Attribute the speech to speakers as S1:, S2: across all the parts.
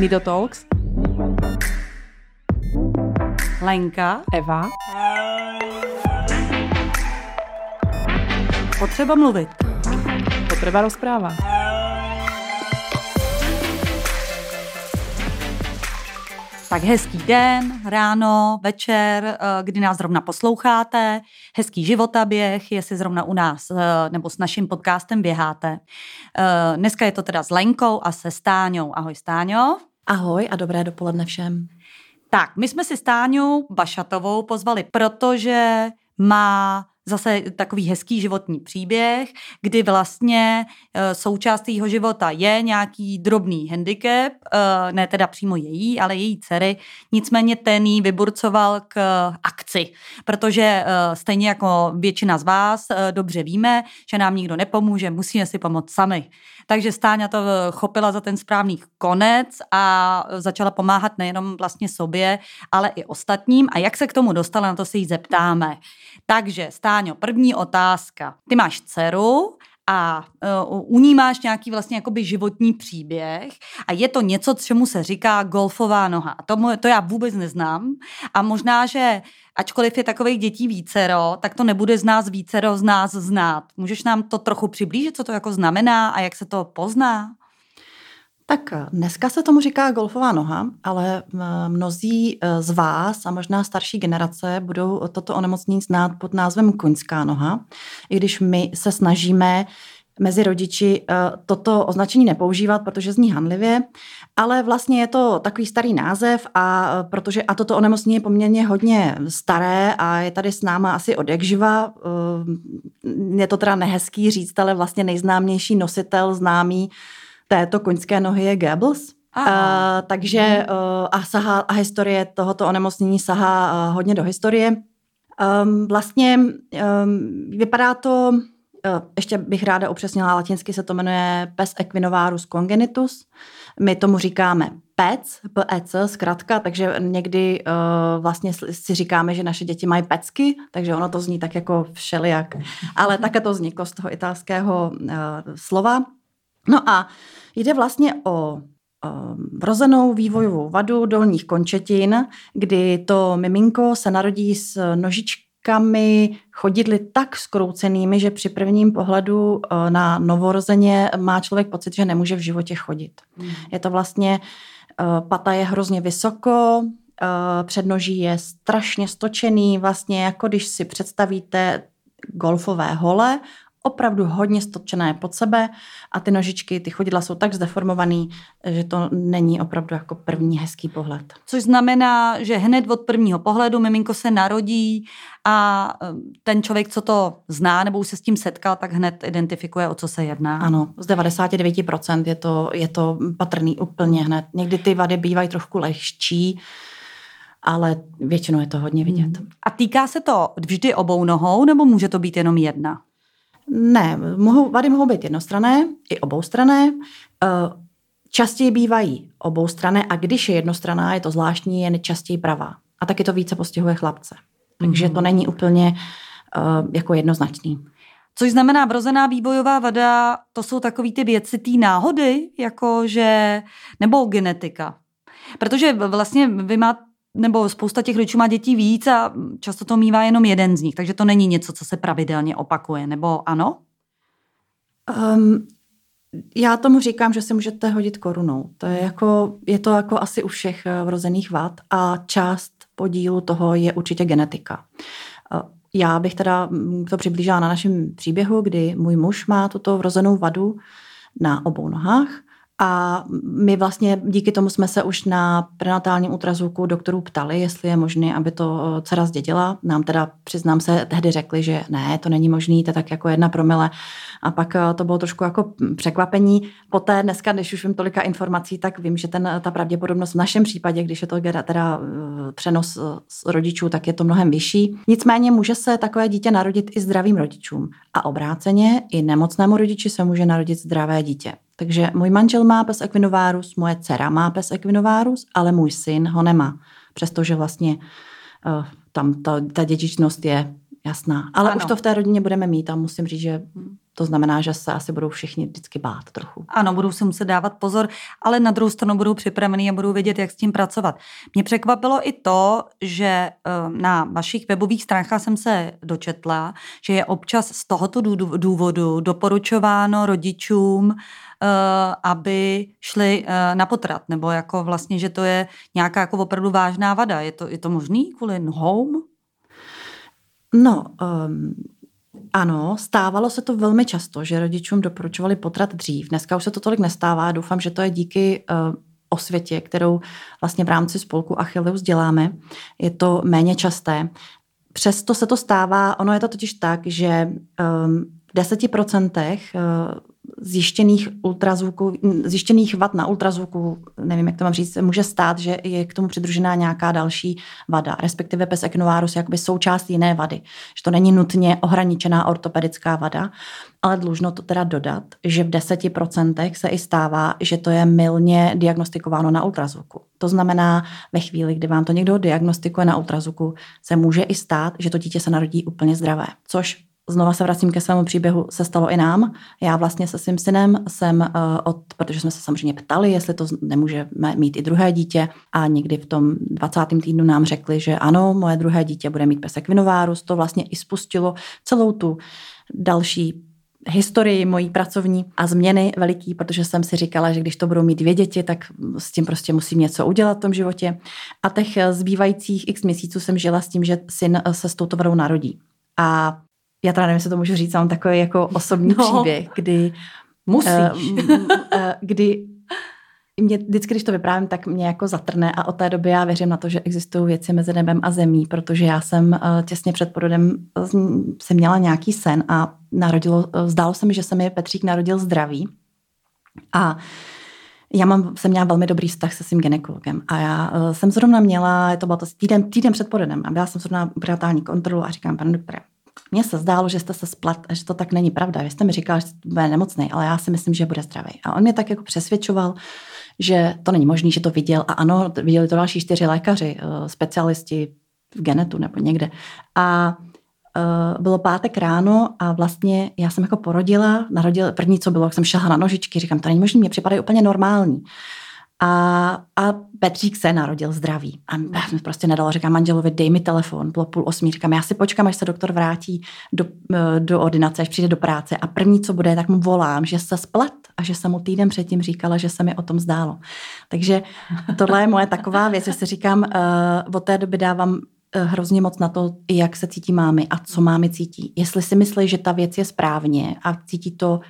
S1: Mido Talks.
S2: Lenka.
S1: Eva.
S2: Potřeba mluvit.
S1: Potřeba rozpráva.
S2: Tak hezký den, ráno, večer, eh, kdy nás zrovna posloucháte, hezký životaběh, jestli zrovna u nás eh, nebo s naším podcastem běháte. Eh, dneska je to teda s Lenkou a se Stáňou. Ahoj Stáňo.
S3: Ahoj a dobré dopoledne všem.
S2: Tak, my jsme si Stáňu Bašatovou pozvali, protože má zase takový hezký životní příběh, kdy vlastně e, součástí jeho života je nějaký drobný handicap, e, ne teda přímo její, ale její dcery, nicméně ten jí vyburcoval k akci, protože stejně jako většina z vás dobře víme, že nám nikdo nepomůže, musíme si pomoct sami. Takže Stáňa to chopila za ten správný konec a začala pomáhat nejenom vlastně sobě, ale i ostatním. A jak se k tomu dostala, na to se jí zeptáme. Takže Stáňo, první otázka. Ty máš dceru a uh, u ní máš nějaký vlastně jakoby životní příběh a je to něco, čemu se říká golfová noha. A to, to já vůbec neznám a možná, že ačkoliv je takových dětí vícero, tak to nebude z nás vícero z nás znát. Můžeš nám to trochu přiblížit, co to jako znamená a jak se to pozná?
S3: Tak eh, dneska se tomu říká golfová noha, ale eh, mnozí eh, z vás a možná starší generace budou toto onemocnění znát pod názvem koňská noha, i když my se snažíme mezi rodiči toto označení nepoužívat, protože zní hanlivě, ale vlastně je to takový starý název a protože a toto onemocnění je poměrně hodně staré a je tady s náma asi od jak živa. Je to teda nehezký říct, ale vlastně nejznámější nositel známý této koňské nohy je Goebbels. Uh, takže uh, a, saha, a historie tohoto onemocnění sahá uh, hodně do historie. Um, vlastně um, vypadá to, ještě bych ráda upřesnila, latinsky se to jmenuje Pes equinovarus congenitus. My tomu říkáme PEC, PEC zkrátka, takže někdy uh, vlastně si říkáme, že naše děti mají pecky, takže ono to zní tak jako všelijak. Ale také to vzniklo z toho italského uh, slova. No a jde vlastně o vrozenou vývojovou vadu dolních končetin, kdy to miminko se narodí s nožičkami chodidly tak skroucenými, že při prvním pohledu e, na novorozeně má člověk pocit, že nemůže v životě chodit. Mm. Je to vlastně, e, pata je hrozně vysoko, e, přednoží je strašně stočený, vlastně jako když si představíte golfové hole opravdu hodně stopčené pod sebe a ty nožičky, ty chodidla jsou tak zdeformovaný, že to není opravdu jako první hezký pohled.
S2: Což znamená, že hned od prvního pohledu miminko se narodí a eh, ten člověk, co to zná nebo už se s tím setkal, tak hned identifikuje, o co se jedná.
S3: Ano, z 99% je to, je to patrný úplně hned. Někdy ty vady bývají trošku lehčí, ale většinou je to hodně vidět. Hmm.
S2: A týká se to vždy obou nohou, nebo může to být jenom jedna?
S3: Ne, mohou, vady mohou být jednostrané i oboustrané. Eh, častěji bývají oboustrané a když je jednostraná, je to zvláštní, je nejčastěji pravá. A taky to více postihuje chlapce. Takže to mhm. není úplně uh, jako jednoznačný.
S2: Což znamená vrozená vývojová vada, to jsou takový ty věci té náhody, jakože, nebo genetika. Protože vlastně vy máte nebo spousta těch rodičů má dětí víc a často to mývá jenom jeden z nich, takže to není něco, co se pravidelně opakuje, nebo ano?
S3: Um, já tomu říkám, že si můžete hodit korunou. To je, jako, je to jako asi u všech eh, vrozených vad a část podílu toho je určitě genetika. Eh, já bych teda mm, to přiblížila na našem příběhu, kdy můj muž má tuto vrozenou vadu na obou nohách a my vlastně díky tomu jsme se už na prenatálním ultrazvuku doktorů ptali, jestli je možné, aby to eh, dcera zdědila. Nám teda, přiznám se, tehdy řekli, že ne, to není možné, to je tak jako jedna promile. A pak eh, to bylo trošku jako překvapení. Poté dneska, když už vím tolika informací, tak vím, že ten, ta pravděpodobnost v našem případě, když je to teda eh, přenos z rodičů, tak je to mnohem vyšší. Nicméně může se takové dítě narodit i zdravým rodičům. A obráceně i nemocnému rodiči se může narodit zdravé dítě. Takže můj manžel má pes equinovárus, moje dcera má pes equinovárus, ale můj syn ho nemá. Přestože vlastně uh, tam ta, ta dědičnost je jasná. Ale ano. už to v té rodině budeme mít a musím říct, že to znamená, že se asi budou všichni vždycky bát trochu.
S2: Ano, budou si muset dávat pozor, ale na druhou stranu budou připravený a budou vědět, jak s tím pracovat. Mě překvapilo i to, že eh, na vašich webových stránkách jsem se dočetla, že je občas z tohoto důvodu doporučováno rodičům, eh, aby šli eh, na potrat, nebo jako vlastně, že to je nějaká jako opravdu vážná vada. Je to, je to možný kvůli nohou?
S3: No, um, ano, stávalo se to velmi často, že rodičům doporučovali potrat dřív. Dneska už se to tolik nestává. Doufám, že to je díky uh, osvětě, kterou vlastně v rámci spolku Achilleus děláme. Je to méně časté. Přesto se to stává, ono je to totiž tak, že um, v deseti procentech uh, zjištěných ultrazvuku, zjištěných vad na ultrazvuku, nevím, jak to mám říct, může stát, že je k tomu přidružená nějaká další vada, respektive pes equinovarus je jakoby součást jiné vady. Že to není nutně ohraničená ortopedická vada, ale dlužno to teda dodat, že v 10% se i stává, že to je milně diagnostikováno na ultrazvuku. To znamená, ve chvíli, kdy vám to někdo diagnostikuje na ultrazvuku, se může i stát, že to dítě se narodí úplně zdravé, což znova se vracím ke svému příběhu, se stalo i nám. Já vlastně se svým synem jsem, uh, od, protože jsme se samozřejmě ptali, jestli to nemůžeme mít i druhé dítě a někdy v tom 20. týdnu nám řekli, že ano, moje druhé dítě bude mít pesek vinovárus. To vlastně i spustilo celou tu další historii mojí pracovní a změny veliký, protože jsem si říkala, že když to budou mít dvě děti, tak s tím prostě musím něco udělat v tom životě. A těch zbývajících x měsíců jsem žila s tím, že syn se s touto vadou narodí. A já teda nevím, jestli to můžu říct, mám takový jako osobní no, příběh, kdy...
S2: Musíš. Uh, uh,
S3: kdy mě vždycky, když to vyprávím, tak mě jako zatrne a od té doby já věřím na to, že existují věci mezi nebem a zemí, protože já jsem uh, těsně před porodem jsem měla nějaký sen a narodilo, uh, zdálo se mi, že se mi Petřík narodil zdravý a já mám, jsem měla velmi dobrý vztah se svým ginekologem a já uh, jsem zrovna měla, to bylo to týden, týden před porodem a byla jsem zrovna prenatální kontrolu a říkám, pane doktore, mně se zdálo, že jste se splet že to tak není pravda. Vy jste mi říkal, že bude nemocný, ale já si myslím, že bude zdravý. A on mě tak jako přesvědčoval, že to není možné, že to viděl. A ano, viděli to další čtyři lékaři, eh, specialisti v genetu nebo někde. A uh, bylo pátek ráno a vlastně já jsem jako porodila, narodila, první, co bylo, jak jsem šla na nožičky, říkám, to není možné, mě připadají úplně normální. A, a Petřík se narodil zdravý. A já jsem prostě nedala, říkám manželovi, dej mi telefon, bylo půl osmí, říkám, já si počkám, až se doktor vrátí do, eh, do ordinace, až přijde do práce a první, co bude, tak mu volám, že se splet a že jsem mu týden předtím říkala, že se mi o tom zdálo. Takže tohle je moje taková věc, že si říkám, uh, od té doby dávám eh, hrozně moc na to, jak se cítí mámy a co mámy cítí. Jestli si myslí, že ta věc je správně a cítí to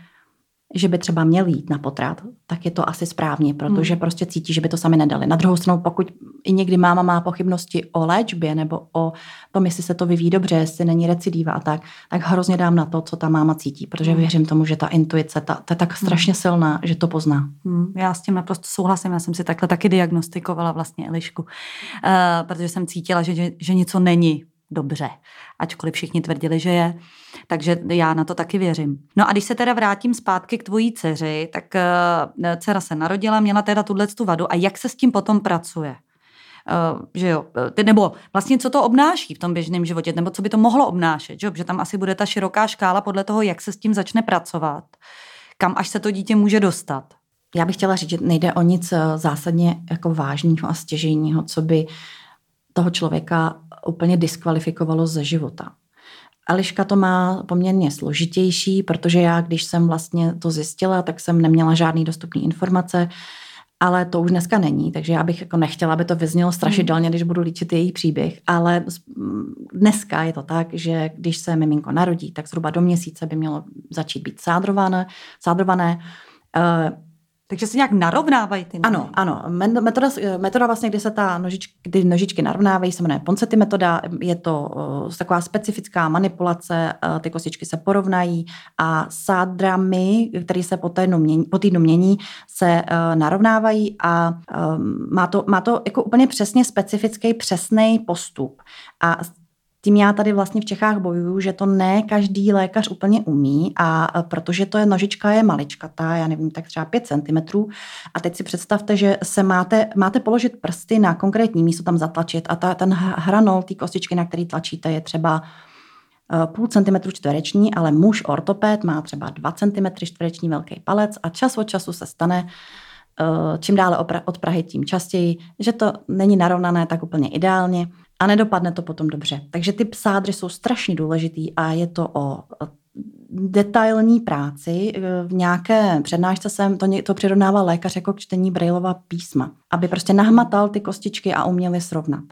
S3: že by třeba měl jít na potrat, tak je to asi správně, protože hmm. prostě cítí, že by to sami nedali. Na druhou stranu, pokud i někdy máma má pochybnosti o léčbě nebo o tom, jestli se to vyvíjí dobře, jestli není recidiva a tak, tak hrozně dám na to, co ta máma cítí, protože hmm. věřím tomu, že ta intuice, ta, ta je tak hmm. strašně silná, že to pozná.
S2: Hmm. Já s tím naprosto souhlasím, já jsem si takhle taky diagnostikovala vlastně Elišku, uh, protože jsem cítila, že, že, že něco není dobře, ačkoliv všichni tvrdili, že je. Takže já na to taky věřím. No a když se teda vrátím zpátky k tvojí dceři, tak uh, dcera se narodila, měla teda tuhle tu vadu a jak se s tím potom pracuje? Uh, že jo, ty, nebo vlastně co to obnáší v tom běžném životě, nebo co by to mohlo obnášet, že, jo? že tam asi bude ta široká škála podle toho, jak se s tím začne pracovat, kam až se to dítě může dostat.
S3: Já bych chtěla říct, že nejde o nic eh, zásadně jako vážného a stěžejního, co by toho člověka úplně diskvalifikovalo ze života. Eliška to má poměrně složitější, protože já, když jsem vlastně to zjistila, tak jsem neměla žádný dostupný informace, ale to už dneska není, takže já bych jako nechtěla, aby to vyznělo strašidelně, když budu líčit její příběh, ale dneska je to tak, že když se miminko narodí, tak zhruba do měsíce by mělo začít být sádrované, sádrované eh,
S2: takže se nějak narovnávají ty
S3: nohy. Ano, ano. Metoda, metoda vlastně, kdy se ta nožičky, kdy nožičky narovnávají, se jmenuje Ponsety metoda. Je to uh, taková specifická manipulace, uh, ty kostičky se porovnají a sádramy, které se po týdnu mění, po týdnu mění se uh, narovnávají a um, má, to, má to jako úplně přesně specifický, přesný postup. A tím já tady vlastně v Čechách bojuju, že to ne každý lékař úplně umí a protože to je nožička je maličkatá, já nevím, tak třeba 5 cm a teď si představte, že se máte, máte položit prsty na konkrétní místo tam zatlačit a ta, ten hranol té kostičky, na který tlačíte, je třeba půl centimetru čtvereční, ale muž ortoped má třeba 2 cm čtvereční velký palec a čas od času se stane, čím dále od Prahy, tím častěji, že to není narovnané tak úplně ideálně a nedopadne to potom dobře. Takže ty sádry jsou strašně důležitý a je to o detailní práci. V nějaké přednášce jsem to, to přirovnával lékař jako k čtení Braillova písma, aby prostě nahmatal ty kostičky a uměli srovnat.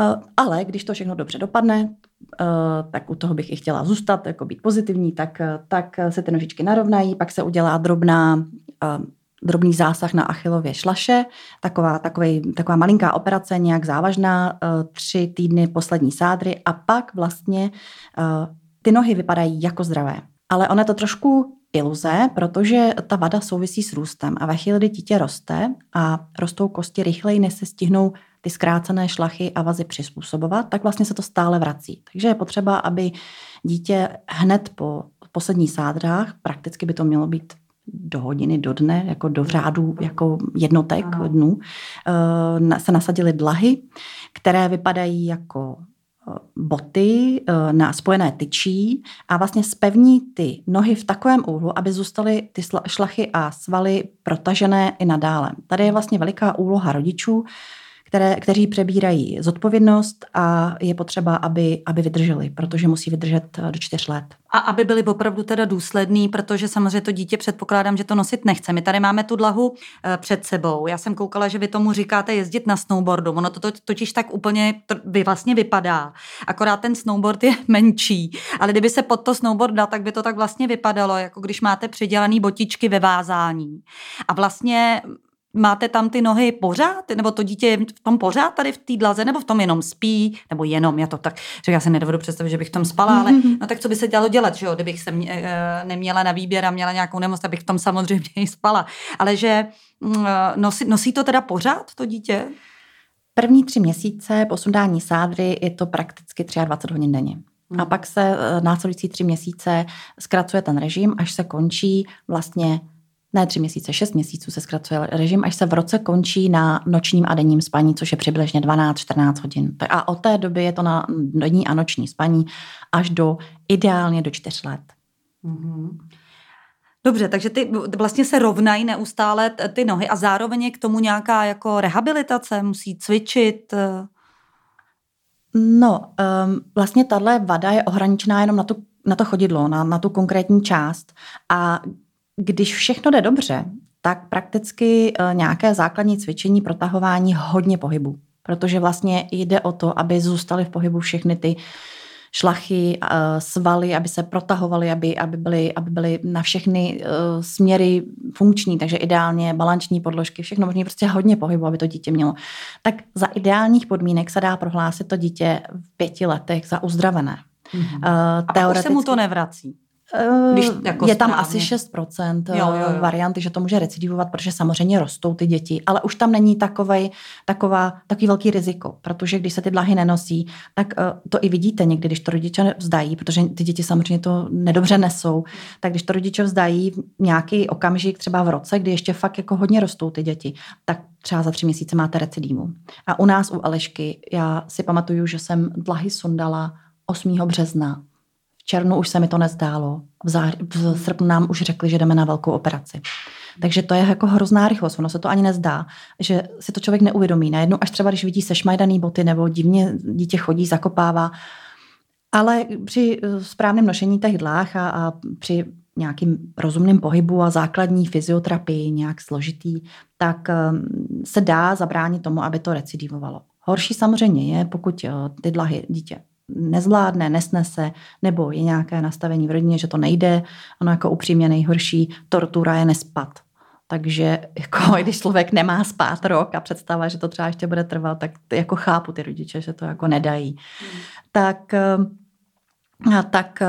S3: Eh, ale když to všechno dobře dopadne, eh, tak u toho bych i chtěla zůstat, jako být pozitivní, tak, tak se ty nožičky narovnají, pak se udělá drobná eh, drobný zásah na achilově šlaše, taková, takový, taková malinká operace, nějak závažná, tři týdny poslední sádry a pak vlastně ty nohy vypadají jako zdravé. Ale ono je to trošku iluze, protože ta vada souvisí s růstem a ve chvíli, kdy dítě roste a rostou kosti rychleji, než se stihnou ty zkrácené šlachy a vazy přizpůsobovat, tak vlastně se to stále vrací. Takže je potřeba, aby dítě hned po posledních sádrách, prakticky by to mělo být do hodiny, do dne, jako do řádu jako jednotek ano. dnů, eh, se nasadily dlahy, které vypadají jako eh, boty eh, na spojené tyčí a vlastně spevní ty nohy v takovém úhlu, aby zůstaly ty šlachy a svaly protažené i nadále. Tady je vlastně veliká úloha rodičů, které, kteří přebírají zodpovědnost a je potřeba, aby, aby vydrželi, protože musí vydržet do čtyř let.
S2: A aby byli opravdu teda důslední, protože samozřejmě to dítě předpokládám, že to nosit nechce. My tady máme tu dlahu eh, před sebou. Já jsem koukala, že vy tomu říkáte jezdit na snowboardu. Ono to, to totiž tak úplně by vlastně vypadá. Akorát ten snowboard je menší. Ale kdyby se pod to snowboard dal, tak by to tak vlastně vypadalo, jako když máte přidělané botičky ve vázání. A vlastně máte tam ty nohy pořád, nebo to dítě je v tom pořád tady v té dlaze, nebo v tom jenom spí, nebo jenom, já to tak, že já se nedovedu představit, že bych v tom spala, ale no tak co by se dělalo dělat, že jo, kdybych se mě, e, neměla na výběr a měla nějakou nemoc, tak bych v tom samozřejmě i spala. Ale že mm, e, nosí, nosí to teda pořád to dítě?
S3: První tři měsíce po sundání sádry je to prakticky 23 hodin denně. A hmm. pak se e, následující tři měsíce zkracuje ten režim, až se končí vlastně ne tři měsíce, šest měsíců se zkracuje režim, až se v roce končí na nočním a denním spaní, což je přibližně 12-14 hodin. A od té doby je to na denní a noční spaní až do ideálně do čtyř let. Mm-hmm.
S2: Dobře, takže ty vlastně se rovnají neustále ty nohy a zároveň je k tomu nějaká jako rehabilitace, musí cvičit. Eh?
S3: No, um, vlastně tahle vada je ohraničená jenom na, tu, na to chodidlo, na, na tu konkrétní část. A když všechno jde dobře, tak prakticky eh, nějaké základní cvičení, protahování, hodně pohybu. Protože vlastně jde o to, aby zůstaly v pohybu všechny ty šlachy, eh, svaly, aby se protahovaly, aby, aby, byly, aby byly na všechny uh, směry funkční, takže ideálně balanční podložky, všechno možné, prostě hodně pohybu, aby to dítě mělo. Tak za ideálních podmínek se dá prohlásit to dítě v pěti letech za uzdravené.
S2: Mm-hmm. Uh, a teoreticky, se mu to nevrací?
S3: Když eh, jako je tam správně. asi 6% jo, jo, jo. Eh, varianty, že to může recidivovat, protože samozřejmě rostou ty děti, ale už tam není takovej, taková, takový velký riziko, protože když se ty dlahy nenosí, tak uh, to i vidíte někdy, když to rodiče vzdají, protože ty děti samozřejmě to nedobře nesou, tak když to rodiče vzdají v nějaký okamžik, třeba v roce, kdy ještě fakt jako hodně rostou ty děti, tak třeba za tři měsíce máte recidivu. A u nás u Alešky, já si pamatuju, že jsem dlahy sundala 8. března v červnu už se mi to nezdálo. V, září, v srpnu nám už řekli, že jdeme na velkou operaci. Takže to je jako hrozná rychlost. Ono se to ani nezdá, že si to člověk neuvědomí. Najednou až třeba, když vidí sešmajdaný boty nebo divně dítě chodí, zakopává. Ale při eh, správném nošení těch dlách a, a při nějakým rozumným pohybu a základní fyzioterapii, nějak složitý, tak um, se dá zabránit tomu, aby to recidivovalo. Horší samozřejmě je, pokud uh, ty dlahy dítě nezvládne, nesnese, nebo je nějaké nastavení v rodině, že to nejde. Ono jako upřímně nejhorší tortura je nespat. Takže jako, když člověk nemá spát rok a představa, že to třeba ještě bude trvat, tak jako chápu ty rodiče, že to jako nedají. Hmm. Tak, eh, tak eh,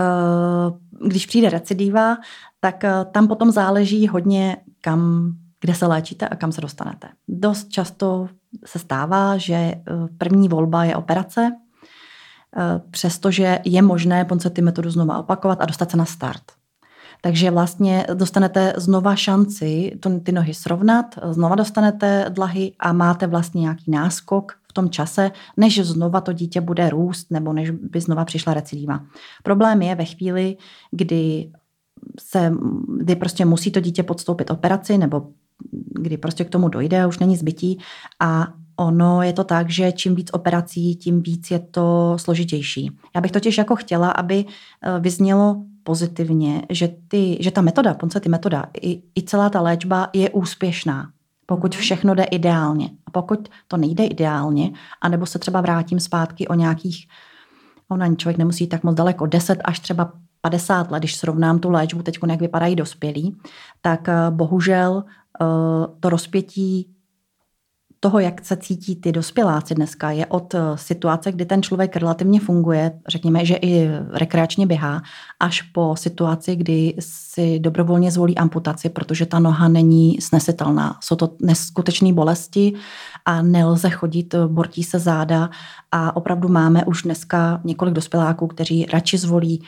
S3: když přijde recidiva, tak eh, tam potom záleží hodně, kam, kde se léčíte a kam se dostanete. Dost často se stává, že první volba je operace, přestože je možné Ponseti metodu znova opakovat a dostat se na start. Takže vlastně dostanete znova šanci ty nohy srovnat, znova dostanete dlahy a máte vlastně nějaký náskok v v tom čase, než znova to dítě bude růst nebo než by znova přišla recidiva. Problém je ve chvíli, kdy se, kdy prostě musí to dítě podstoupit operaci nebo kdy prostě k tomu dojde, už není zbytí a ono je to tak, že čím víc operací, tím víc je to složitější. Já bych totiž jako chtěla, aby eh, vyznělo pozitivně, že, ty, že ta metoda, ty metoda, i, i celá ta léčba je úspěšná, pokud mhm. všechno jde ideálně. A pokud to nejde ideálně, anebo se třeba vrátím zpátky o nějakých, ona člověk nemusí tak moc daleko, 10 až třeba 50 let, když srovnám tu léčbu teď, jak vypadají dospělí, tak eh, bohužel eh, to rozpětí toho, jak se cítí ty dospěláci dneska, je od eh, situace, kdy ten člověk relativně funguje, řekněme, že i rekreačně běhá, až po situaci, kdy si dobrovolně zvolí amputaci, protože ta noha není snesitelná. Jsou to neskutečné bolesti a nelze chodit, bortí se záda a opravdu máme už dneska několik dospěláků, kteří radši zvolí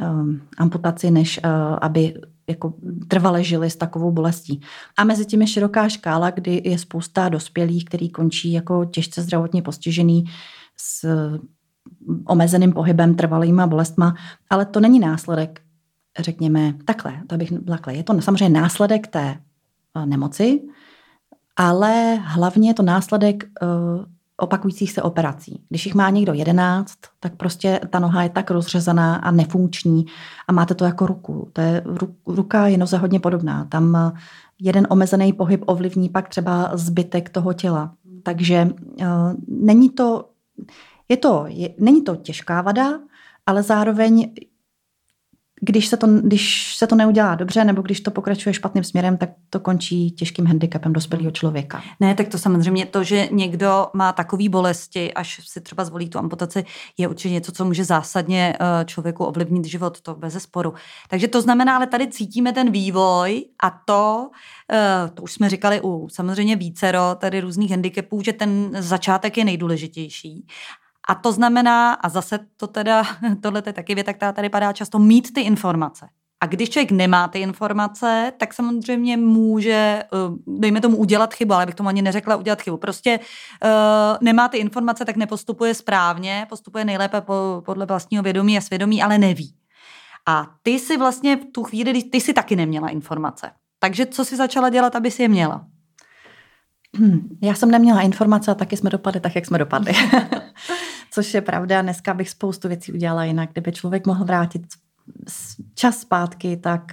S3: um, amputaci, než uh, aby jako trvale žili s takovou bolestí. A mezi tím je široká škála, kdy je spousta dospělých, který končí jako těžce zdravotně postižený s omezeným pohybem, trvalýma bolestma, ale to není následek, řekněme, takhle, to bych takhle. Je to samozřejmě následek té uh, nemoci, ale hlavně je to následek uh, opakujících se operací. Když jich má někdo jedenáct, tak prostě ta noha je tak rozřezaná a nefunkční a máte to jako ruku. To je, ruka je noze hodně podobná. Tam eh, jeden omezený pohyb ovlivní pak třeba zbytek toho těla. Takže uh, není to, je to, je, není to těžká vada, ale zároveň když se, to, když se to neudělá dobře, nebo když to pokračuje špatným směrem, tak to končí těžkým handicapem dospělého člověka.
S2: Ne, tak to samozřejmě to, že někdo má takové bolesti, až si třeba zvolí tu amputaci, je určitě něco, co může zásadně eh, člověku ovlivnit život, to bez sporu. Takže to znamená, ale tady cítíme ten vývoj a to, eh, to už jsme říkali u samozřejmě vícero tady různých handicapů, že ten začátek je nejdůležitější. A to znamená, a zase to teda, tohle je taky věta, která tady padá často, mít ty informace. A když člověk nemá ty informace, tak samozřejmě může, eh, dejme tomu, udělat chybu, ale bych tomu ani neřekla udělat chybu. Prostě uh, nemá ty informace, tak nepostupuje správně, postupuje nejlépe po, podle vlastního vědomí a svědomí, ale neví. A ty si vlastně v tu chvíli, ty si taky neměla informace. Takže co si začala dělat, aby si je měla?
S3: Hmm, já jsem neměla informace a taky jsme dopadli tak, jak jsme dopadli. Což je pravda, dneska bych spoustu věcí udělala jinak. Kdyby člověk mohl vrátit čas zpátky, tak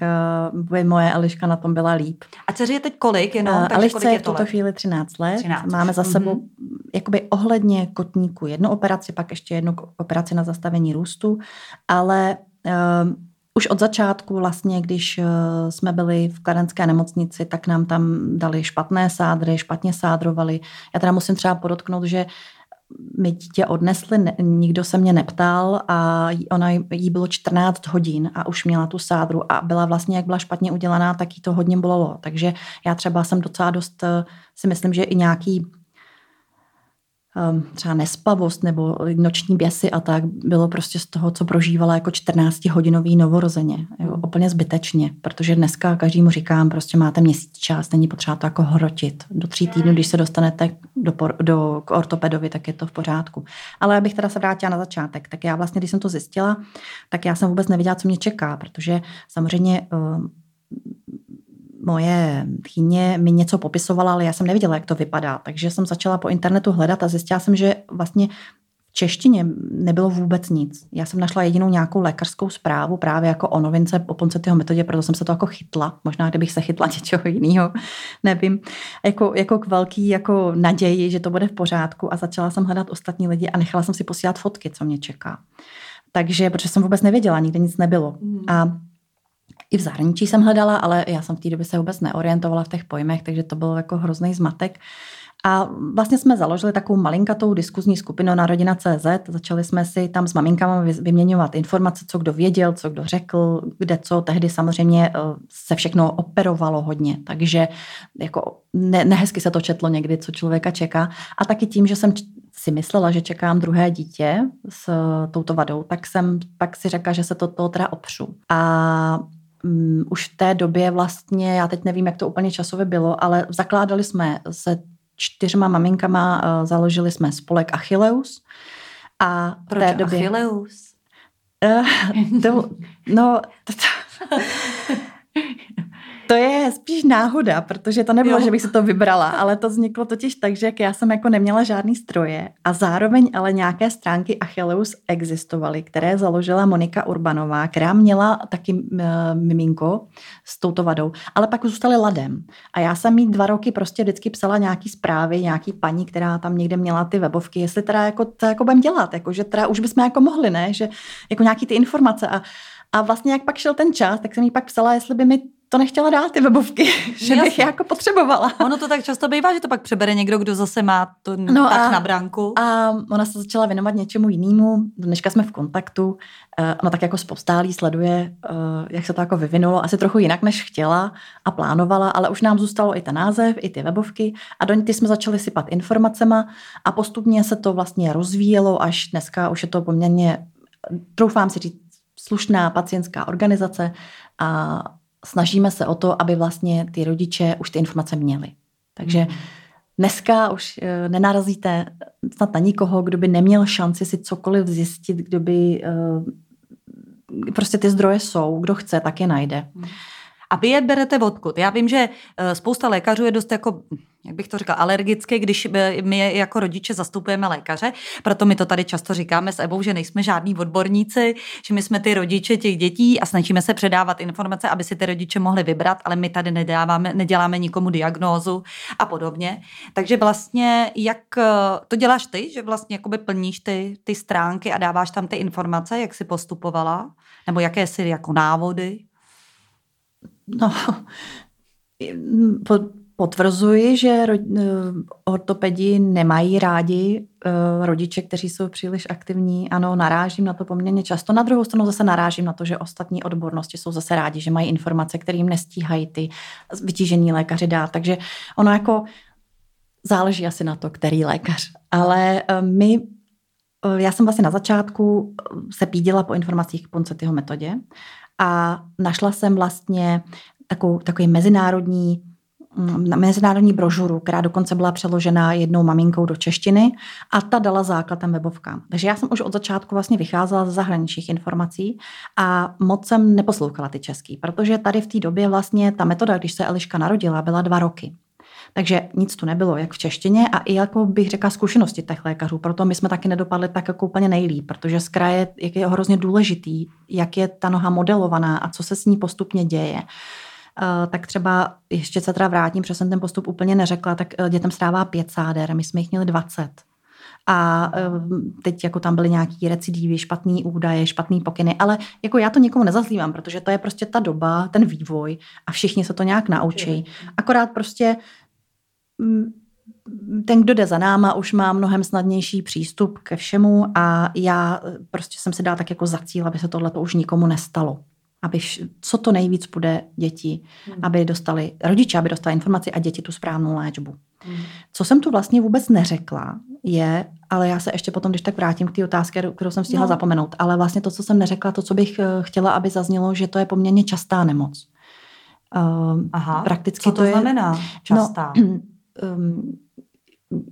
S3: uh, by moje Eliška na tom byla líp.
S2: A dceři je teď kolik? Jenom,
S3: uh, Elišce kolik je, je v tuto let? chvíli 13 let. 13. Máme za sebou mm-hmm. jakoby ohledně kotníku jednu operaci, pak ještě jednu operaci na zastavení růstu, ale uh, už od začátku vlastně, když jsme byli v kladenské nemocnici, tak nám tam dali špatné sádry, špatně sádrovali. Já teda musím třeba podotknout, že mi dítě odnesli, ne, nikdo se mě neptal a ona jí bylo 14 hodin a už měla tu sádru a byla vlastně, jak byla špatně udělaná, tak jí to hodně bolelo. Takže já třeba jsem docela dost, eh, si myslím, že i nějaký třeba nespavost nebo noční běsy a tak bylo prostě z toho, co prožívala jako 14-hodinový novorozeně. Jo, úplně zbytečně, protože dneska každému říkám, prostě máte měsíc čas, není potřeba to jako hrotit. Do tří týdnů, když se dostanete do, do, k ortopedovi, tak je to v pořádku. Ale abych teda se vrátila na začátek, tak já vlastně, když jsem to zjistila, tak já jsem vůbec nevěděla, co mě čeká, protože samozřejmě ehm, moje tchýně mi něco popisovala, ale já jsem neviděla, jak to vypadá. Takže jsem začala po internetu hledat a zjistila jsem, že vlastně v češtině nebylo vůbec nic. Já jsem našla jedinou nějakou lékařskou zprávu právě jako o novince o Poncetyho metodě, proto jsem se to jako chytla. Možná, kdybych se chytla něčeho jiného, nevím. Jako, jako k velký jako naději, že to bude v pořádku a začala jsem hledat ostatní lidi a nechala jsem si posílat fotky, co mě čeká. Takže, protože jsem vůbec nevěděla, nikde nic nebylo. Mm. A i v zahraničí jsem hledala, ale já jsem v té době se vůbec neorientovala v těch pojmech, takže to byl jako hrozný zmatek. A vlastně jsme založili takovou malinkatou diskuzní skupinu na rodina.cz. Začali jsme si tam s maminkama vyměňovat informace, co kdo věděl, co kdo řekl, kde co. Tehdy samozřejmě eh, se všechno operovalo hodně, takže jako ne, nehezky se to četlo někdy, co člověka čeká. A taky tím, že jsem si myslela, že čekám druhé dítě s touto vadou, tak jsem pak si řekla, že se to toho teda opřu. A už v té době vlastně, já teď nevím, jak to úplně časově bylo, ale zakládali jsme se čtyřma maminkama uh, založili jsme spolek Achilleus.
S2: A v Proč té době... Achilleus?
S3: Uh, to, no, to, to, to je spíš náhoda, protože to nebylo, jo. že bych se to vybrala, ale to vzniklo totiž tak, že já jsem jako neměla žádný stroje a zároveň ale nějaké stránky Achilleus existovaly, které založila Monika Urbanová, která měla taky uh, miminko s touto vadou, ale pak zůstaly ladem. A já jsem jí dva roky prostě vždycky psala nějaký zprávy, nějaký paní, která tam někde měla ty webovky, jestli teda jako, to jako budeme dělat, jako, že teda už bychom jako mohli, ne, že jako nějaký ty informace a a vlastně jak pak šel ten čas, tak jsem jí pak psala, jestli by mi to nechtěla dát, ty webovky, že bych je jako potřebovala.
S2: Ono to tak často bývá, že to pak přebere někdo, kdo zase má to no tak a, na bránku.
S3: A ona se začala věnovat něčemu jinému. Dneška jsme v kontaktu. Eh, ona tak jako spostálí sleduje, eh, jak se to jako vyvinulo. Asi trochu jinak, než chtěla a plánovala, ale už nám zůstalo i ten název, i ty webovky a do ty jsme začali sypat informacema a postupně se to vlastně rozvíjelo, až dneska už je to poměrně, troufám si říct, slušná pacientská organizace a snažíme se o to, aby vlastně ty rodiče už ty informace měli. Takže hmm. dneska už eh, nenarazíte snad na nikoho, kdo by neměl šanci si cokoliv zjistit, kdo by eh, prostě ty zdroje jsou, kdo chce, tak je najde. Hmm.
S2: A vy je berete odkud? Já vím, že eh, spousta lékařů je dost jako, jak bych to říkal, alergické, když my jako rodiče zastupujeme lékaře, proto my to tady často říkáme s Ebou, že nejsme žádní odborníci, že my jsme ty rodiče těch dětí a snažíme se předávat informace, aby si ty rodiče mohli vybrat, ale my tady nedáváme, neděláme nikomu diagnózu a podobně. Takže vlastně, jak eh, to děláš ty, že vlastně jakoby plníš ty, ty stránky a dáváš tam ty informace, jak si postupovala? Nebo jaké si jako návody?
S3: No, potvrzuji, že eh, ortopedi nemají rádi eh, rodiče, kteří jsou příliš aktivní. Ano, narážím na to poměrně často. Na druhou stranu zase narážím na to, že ostatní odbornosti jsou zase rádi, že mají informace, kterým nestíhají ty vytížení lékaři dát. Takže ono jako záleží asi na to, který lékař. Ale eh, my já jsem vlastně na začátku se pídila po informacích k Poncetyho metodě a našla jsem vlastně takovou, takový mezinárodní mm, mezinárodní brožuru, která dokonce byla přeložena jednou maminkou do češtiny a ta dala základ tam webovkám. Takže já jsem už od začátku vlastně vycházela ze zahraničních informací a moc jsem neposlouchala ty český, protože tady v té době vlastně ta metoda, když se Eliška narodila, byla dva roky. Takže nic tu nebylo, jak v češtině a i jako bych řekla zkušenosti těch lékařů. Proto my jsme taky nedopadli tak jako úplně nejlíp, protože z kraje jak je hrozně důležitý, jak je ta noha modelovaná a co se s ní postupně děje. Uh, tak třeba ještě se teda vrátím, protože jsem ten postup úplně neřekla, tak uh, dětem strává pět sáder, my jsme jich měli 20. A uh, teď jako tam byly nějaký recidívy, špatný údaje, špatný pokyny, ale jako já to nikomu nezazlívám, protože to je prostě ta doba, ten vývoj a všichni se to nějak naučí. Akorát prostě ten, kdo jde za náma, už má mnohem snadnější přístup ke všemu a já eh, prostě jsem si dala tak jako za cíl, aby se tohle už nikomu nestalo. Aby co to nejvíc bude děti, hmm. aby dostali, rodiče, aby dostali informaci a děti tu správnou léčbu. Hmm. Co jsem tu vlastně vůbec neřekla, je, ale já se ještě potom, když tak vrátím k té otázce, kterou jsem stihla no. zapomenout, ale vlastně to, co jsem neřekla, to, co bych eh, chtěla, aby zaznělo, že to je poměrně častá nemoc.
S2: Uh, Aha, prakticky co to, to je, znamená no, častá? No, um,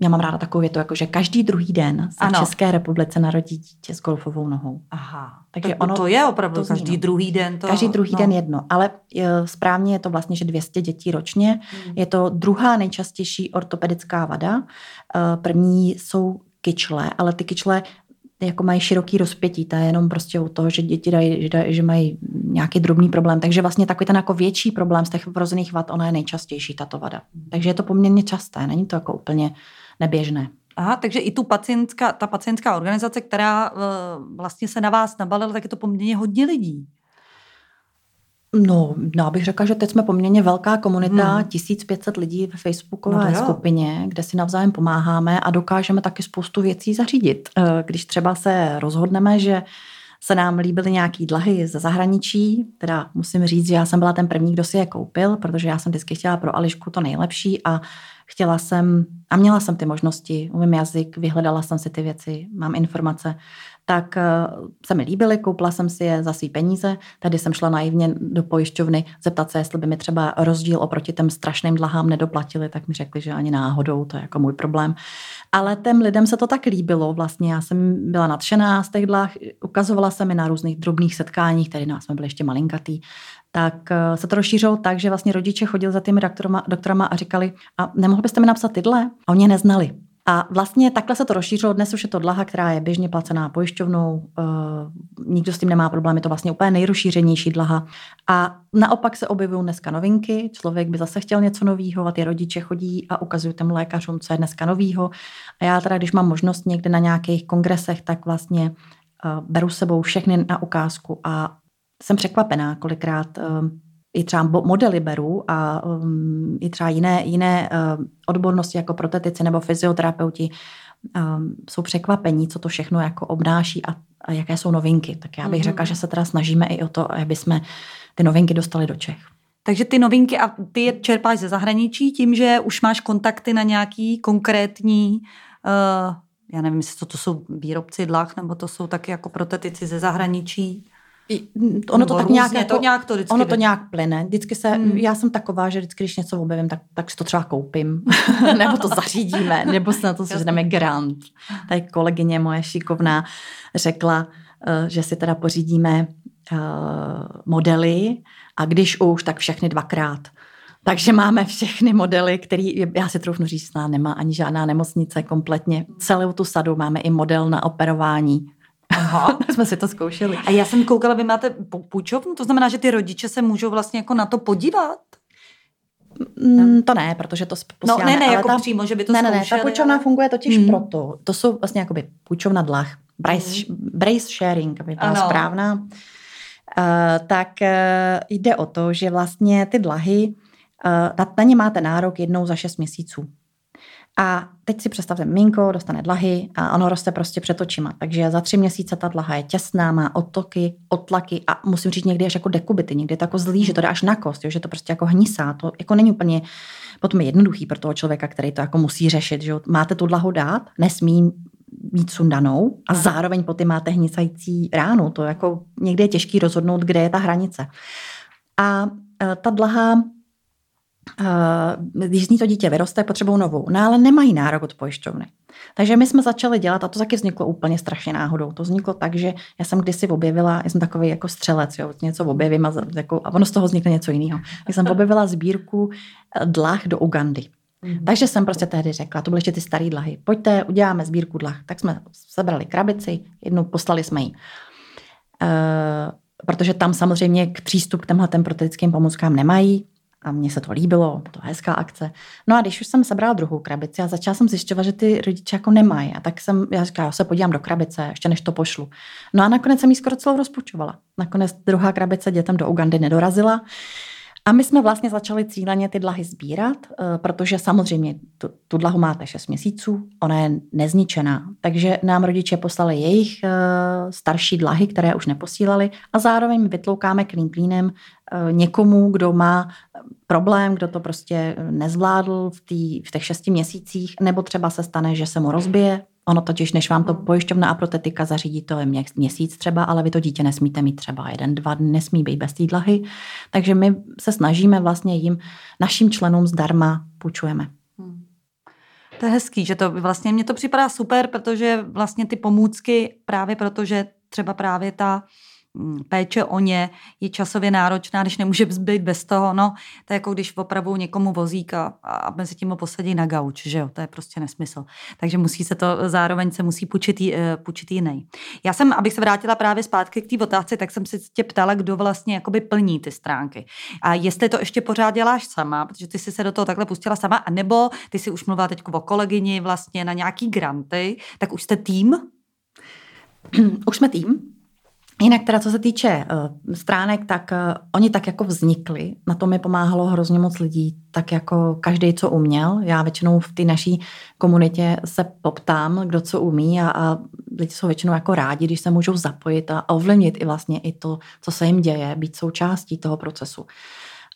S3: já mám ráda takovou větu, jako že každý druhý den se ano. v České republice narodí dítě s golfovou nohou.
S2: Aha, takže ono, to je opravdu to každý no. druhý den. To,
S3: každý druhý no. den jedno, ale je, správně je to vlastně, že 200 dětí ročně. Hmm. Je to druhá nejčastější ortopedická vada. Eh, první jsou kyčle, ale ty kyčle jako mají široký rozpětí, to je jenom prostě u toho, že děti dají, že, dají, že mají nějaký drobný problém. Takže vlastně takový ten jako větší problém z těch vrozených vad, ona je nejčastější, tato vada. Takže je to poměrně časté, není to jako úplně neběžné.
S2: Aha, takže i tu pacientská, ta pacientská organizace, která uh, vlastně se na vás nabalila, tak je to poměrně hodně lidí.
S3: No, já bych řekla, že teď jsme poměrně velká komunita, hmm. 1500 lidí ve facebookové no skupině, kde si navzájem pomáháme a dokážeme taky spoustu věcí zařídit. Eh, když třeba se rozhodneme, že se nám líbily nějaký dlahy ze zahraničí, teda musím říct, že já jsem byla ten první, kdo si je koupil, protože já jsem vždycky chtěla pro Ališku to nejlepší a chtěla jsem, a měla jsem ty možnosti, umím jazyk, vyhledala jsem si ty věci, mám informace, tak eh, se mi líbily, koupila jsem si je za svý peníze. Tady jsem šla naivně do pojišťovny zeptat se, jestli by mi třeba rozdíl oproti těm strašným dlahám nedoplatili, tak mi řekli, že ani náhodou, to je jako můj problém. Ale těm lidem se to tak líbilo, vlastně já jsem byla nadšená z těch dlah, ukazovala se mi na různých drobných setkáních, tady nás jsme byli ještě malinkatý, tak eh, se to rozšířilo tak, že vlastně rodiče chodili za těmi doktorama, doktorama a říkali, a nemohl byste mi napsat tyhle? A oni je neznali. A vlastně takhle se to rozšířilo. Dnes už je to dlaha, která je běžně placená pojišťovnou. Uh, nikdo s tím nemá problém, je to vlastně úplně nejrozšířenější dlaha. A naopak se objevují dneska novinky. Člověk by zase chtěl něco nového a ty rodiče chodí a ukazují těm lékařům, co je dneska nového. A já teda, když mám možnost někde na nějakých kongresech, tak vlastně uh, beru sebou všechny na ukázku a jsem překvapená, kolikrát uh, i třeba modely beru a um, i třeba jiné, jiné uh, odbornosti jako protetici nebo fyzioterapeuti um, jsou překvapení, co to všechno jako obnáší a, a jaké jsou novinky. Tak já bych mm-hmm. řekla, že se teda snažíme i o to, aby jsme ty novinky dostali do Čech.
S2: Takže ty novinky a ty je čerpáš ze zahraničí tím, že už máš kontakty na nějaký konkrétní uh, já nevím, jestli to, to jsou výrobci dlach, nebo to jsou taky jako protetici ze zahraničí.
S3: Ono to tak nějak,
S2: jako, to nějak to
S3: vždycky ono to nějak plyne. Vždycky se, hmm. já jsem taková, že vždycky, když něco objevím, tak, tak si to třeba koupím, nebo to zařídíme, nebo se na to sežneme grant. Tady kolegyně moje šikovná řekla, eh, že si teda pořídíme uh, modely a když už, tak všechny dvakrát. Takže máme všechny modely, který, já si troufnu říct, nemá ani žádná nemocnice kompletně. Celou tu sadu máme i model na operování
S2: Aha.
S3: jsme si to zkoušeli.
S2: A já jsem koukala, vy máte půjčovnu, to znamená, že ty rodiče se můžou vlastně jako na to podívat?
S3: Mm, to ne, protože to
S2: posíláme. No ne, ne, jako ta, přímo, že by to
S3: Ne, ne, ne, ta půjčovna ale... funguje totiž hmm. proto. To jsou vlastně jakoby půjčovna dlach. Brace, hmm. brace sharing, aby byla ano. správná. Uh, tak uh, jde o to, že vlastně ty dlahy, uh, na, na ně máte nárok jednou za šest měsíců. A teď si představte, minko dostane dlahy a ono roste prostě před očima. Takže za tři měsíce ta dlaha je těsná, má otoky, otlaky a musím říct někdy až jako dekubity, někdy je to jako zlý, že to jde až na kost, jo, že to prostě jako hnisá. To jako není úplně potom jednoduchý pro toho člověka, který to jako musí řešit. Že máte tu dlahu dát, nesmí mít sundanou a zároveň po ty máte hnisající ránu. To jako někdy je těžký rozhodnout, kde je ta hranice. A e, ta dlaha když z ní to dítě vyroste, potřebují novou. No ale nemají nárok od pojišťovny. Takže my jsme začali dělat, a to taky vzniklo úplně strašně náhodou. To vzniklo tak, že já jsem kdysi objevila, já jsem takový jako střelec, jo, něco objevím a, jako, a ono z toho vznikne něco jiného. Já jsem objevila sbírku eh, dlah do Ugandy. Mm-hmm. Takže jsem prostě tehdy řekla, to byly ještě ty staré dlahy, pojďte, uděláme sbírku dlah. Tak jsme sebrali krabici, jednou poslali jsme ji. Uh, protože tam samozřejmě k přístup k těmhle protetickým pomůckám nemají, a mně se to líbilo, to je hezká akce. No a když už jsem sebrala druhou krabici a začala jsem zjišťovat, že ty rodiče jako nemají. A tak jsem, já říkala, já se podívám do krabice, ještě než to pošlu. No a nakonec jsem jí skoro celou rozpočovala. Nakonec druhá krabice dětem do Ugandy nedorazila. A my jsme vlastně začali cíleně ty dlahy sbírat, eh, protože samozřejmě tu, tu dlahu máte 6 měsíců, ona je nezničená. Takže nám rodiče poslali jejich eh, starší dlahy, které už neposílali a zároveň vytloukáme cleanem eh, někomu, kdo má problém, kdo to prostě nezvládl v, tý, v těch šesti měsících, nebo třeba se stane, že se mu rozbije Ono totiž, než vám to hmm. pojišťovna a protetika zařídí, to je měsíc třeba, ale vy to dítě nesmíte mít třeba jeden, dva dny, nesmí být bez té dlahy. Takže my se snažíme vlastně jim, našim členům zdarma půjčujeme. Hmm.
S2: To je hezký, že to vlastně, mně to připadá super, protože vlastně ty pomůcky právě protože třeba právě ta Mm, péče o ně je časově náročná, když nemůže být bez toho, no, to je jako když opravují někomu vozík a, a mezi tím ho posadí na gauč, že jo, to je prostě nesmysl. Takže musí se to, zároveň se musí půjčit, eh, půjčit jiný. Já jsem, abych se vrátila právě zpátky k té otázce, tak jsem se tě ptala, kdo vlastně jakoby plní ty stránky. A jestli to ještě pořád děláš sama, protože ty jsi se do toho takhle pustila sama, anebo ty si už mluvila teď o kolegyni vlastně na nějaký granty, tak už jste tým?
S3: Už jsme tým, Jinak teda, co se týče uh, stránek, tak uh, oni tak jako vznikli. Na to mi pomáhalo hrozně moc lidí, tak jako každý, co uměl. Já většinou v té naší komunitě se poptám, kdo co umí a, a lidi jsou většinou jako rádi, když se můžou zapojit a ovlivnit i vlastně i to, co se jim děje, být součástí toho procesu.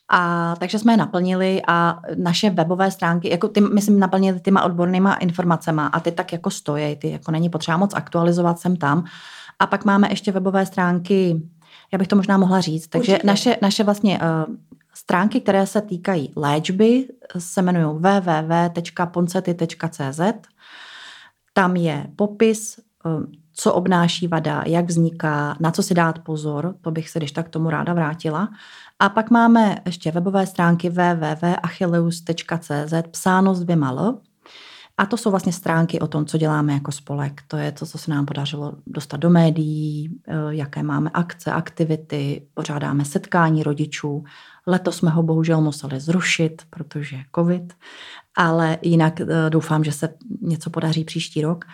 S3: A takže jsme je naplnili a naše webové stránky, jako ty, myslím, naplnili těma odbornýma informacemi a ty tak jako stojí, ty jako není potřeba moc aktualizovat sem tam. A pak máme ještě webové stránky, já bych to možná mohla říct, takže naše, naše vlastně uh, stránky, které se týkají léčby, se jmenují www.poncety.cz. Tam je popis, uh, co obnáší vada, jak vzniká, na co si dát pozor, to bych se když tak tomu ráda vrátila. A pak máme ještě webové stránky www.achilleus.cz psáno s dvěma L. A to jsou vlastně stránky o tom, co děláme jako spolek. To je to, co se nám podařilo dostat do médií, eh, jaké máme akce, aktivity, pořádáme setkání rodičů. Letos jsme ho bohužel museli zrušit, protože covid, ale jinak eh, doufám, že se něco podaří příští rok.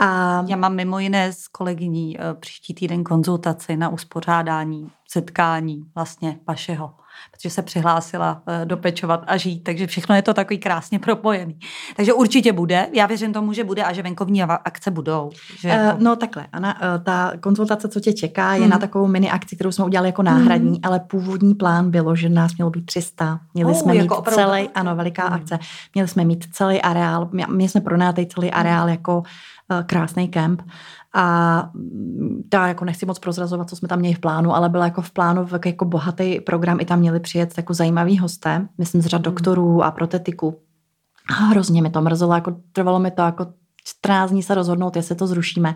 S2: A já mám mimo jiné s kolegyní eh, příští týden konzultaci na uspořádání setkání vlastně vašeho, protože se přihlásila eh, dopečovat a žít, takže všechno je to takový krásně propojený. Takže určitě bude, já věřím tomu, že bude a že venkovní akce budou. Že
S3: jako... No takhle, Ana, ta konzultace, co tě čeká, je hmm. na takovou mini akci, kterou jsme udělali jako náhradní, hmm. ale původní plán bylo, že nás mělo být 300. Měli oh, jsme jako mít celý, ano, veliká hmm. akce, měli jsme mít celý areál, měli jsme pronátej celý areál hmm. jako Eh, krásný kemp. A já jako nechci moc prozrazovat, co jsme tam měli v plánu, ale byla jako v plánu jako bohatý program, i tam měli přijet jako zajímavý hosté, myslím z řad hmm. doktorů a protetiků. A hrozně mi to mrzelo, jako trvalo mi to jako 14 dní se rozhodnout, jestli to zrušíme.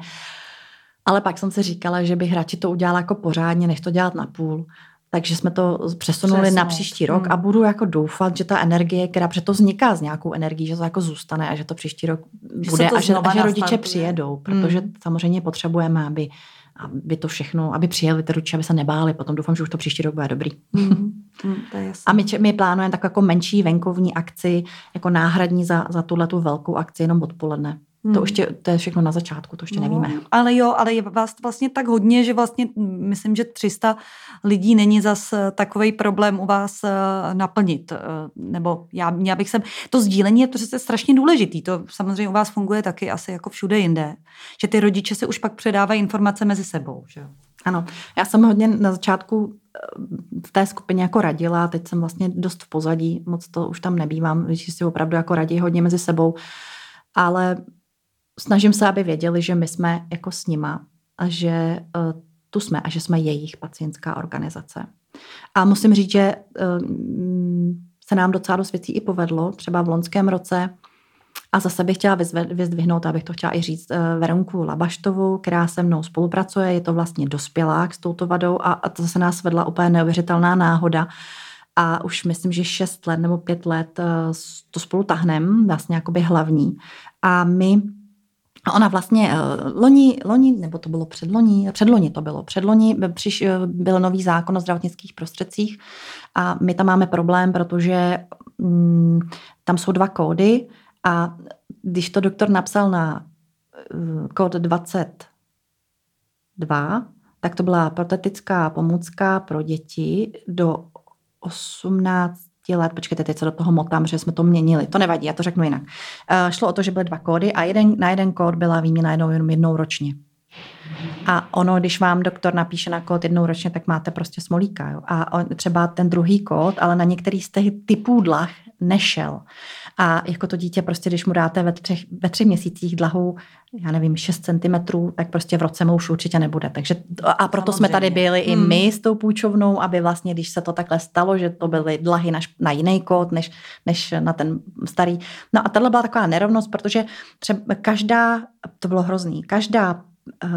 S3: Ale pak jsem si říkala, že bych radši to udělala jako pořádně, než to dělat na půl. Takže jsme to přesunuli Přesně. na příští rok hmm. a budu jako doufat, že ta energie, která protože to vzniká z nějakou energií, že to jako zůstane a že to příští rok že bude a že, a že rodiče přijedou, protože hmm. samozřejmě potřebujeme, aby, aby to všechno, aby přijeli ty rodiče, aby se nebáli. Potom doufám, že už to příští rok bude dobrý. Hmm. Hmm, to je a my, my plánujeme tak jako menší venkovní akci, jako náhradní za, za tuhle tu velkou akci jenom odpoledne. Hmm. To, ještě, to je všechno na začátku, to ještě no, nevíme.
S2: Ale jo, ale je vás vlastně tak hodně, že vlastně myslím, že 300 lidí není zas eh, takový problém u vás eh, naplnit. Eh, nebo já, já bych se... To sdílení je přece strašně důležitý. To samozřejmě u vás funguje taky asi jako všude jinde. Že ty rodiče se už pak předávají informace mezi sebou. Že?
S3: Ano, já jsem hodně na začátku v té skupině jako radila, teď jsem vlastně dost v pozadí, moc to už tam nebývám, když si opravdu jako radí hodně mezi sebou, ale snažím se, aby věděli, že my jsme jako s nima a že uh, tu jsme a že jsme jejich pacientská organizace. A musím říct, že uh, se nám docela dost věcí i povedlo, třeba v loňském roce, a zase bych chtěla vyzdvihnout, abych to chtěla i říct, uh, Veronku Labaštovou, která se mnou spolupracuje, je to vlastně dospělák s touto vadou a, a to zase nás vedla úplně neuvěřitelná náhoda. A už myslím, že šest let nebo pět let to spolu tahnem, vlastně jakoby hlavní. A my a ona vlastně uh, loni, loni, nebo to bylo předloni, předloni to bylo, předloni přiš, uh, byl nový zákon o zdravotnických prostředcích a my tam máme problém, protože um, tam jsou dva kódy a když to doktor napsal na uh, kód 22, tak to byla protetická pomůcka pro děti do 18 let, počkejte, teď se do toho motám, že jsme to měnili, to nevadí, já to řeknu jinak. Uh, šlo o to, že byly dva kódy a jeden, na jeden kód byla výměna jednou, jenom jednou ročně. A ono, když vám doktor napíše na kód jednou ročně, tak máte prostě smolíka. Jo? A on, třeba ten druhý kód, ale na některý z těch typů dlah nešel. A jako to dítě prostě, když mu dáte ve třech, ve třech měsících dlahu, já nevím, 6 cm, tak prostě v roce mu už určitě nebude. Takže, a proto Samozřejmě. jsme tady byli hmm. i my s tou půjčovnou, aby vlastně, když se to takhle stalo, že to byly dlahy na, na jiný kód, než, než na ten starý. No a tahle byla taková nerovnost, protože třeba každá, to bylo hrozný, každá, uh,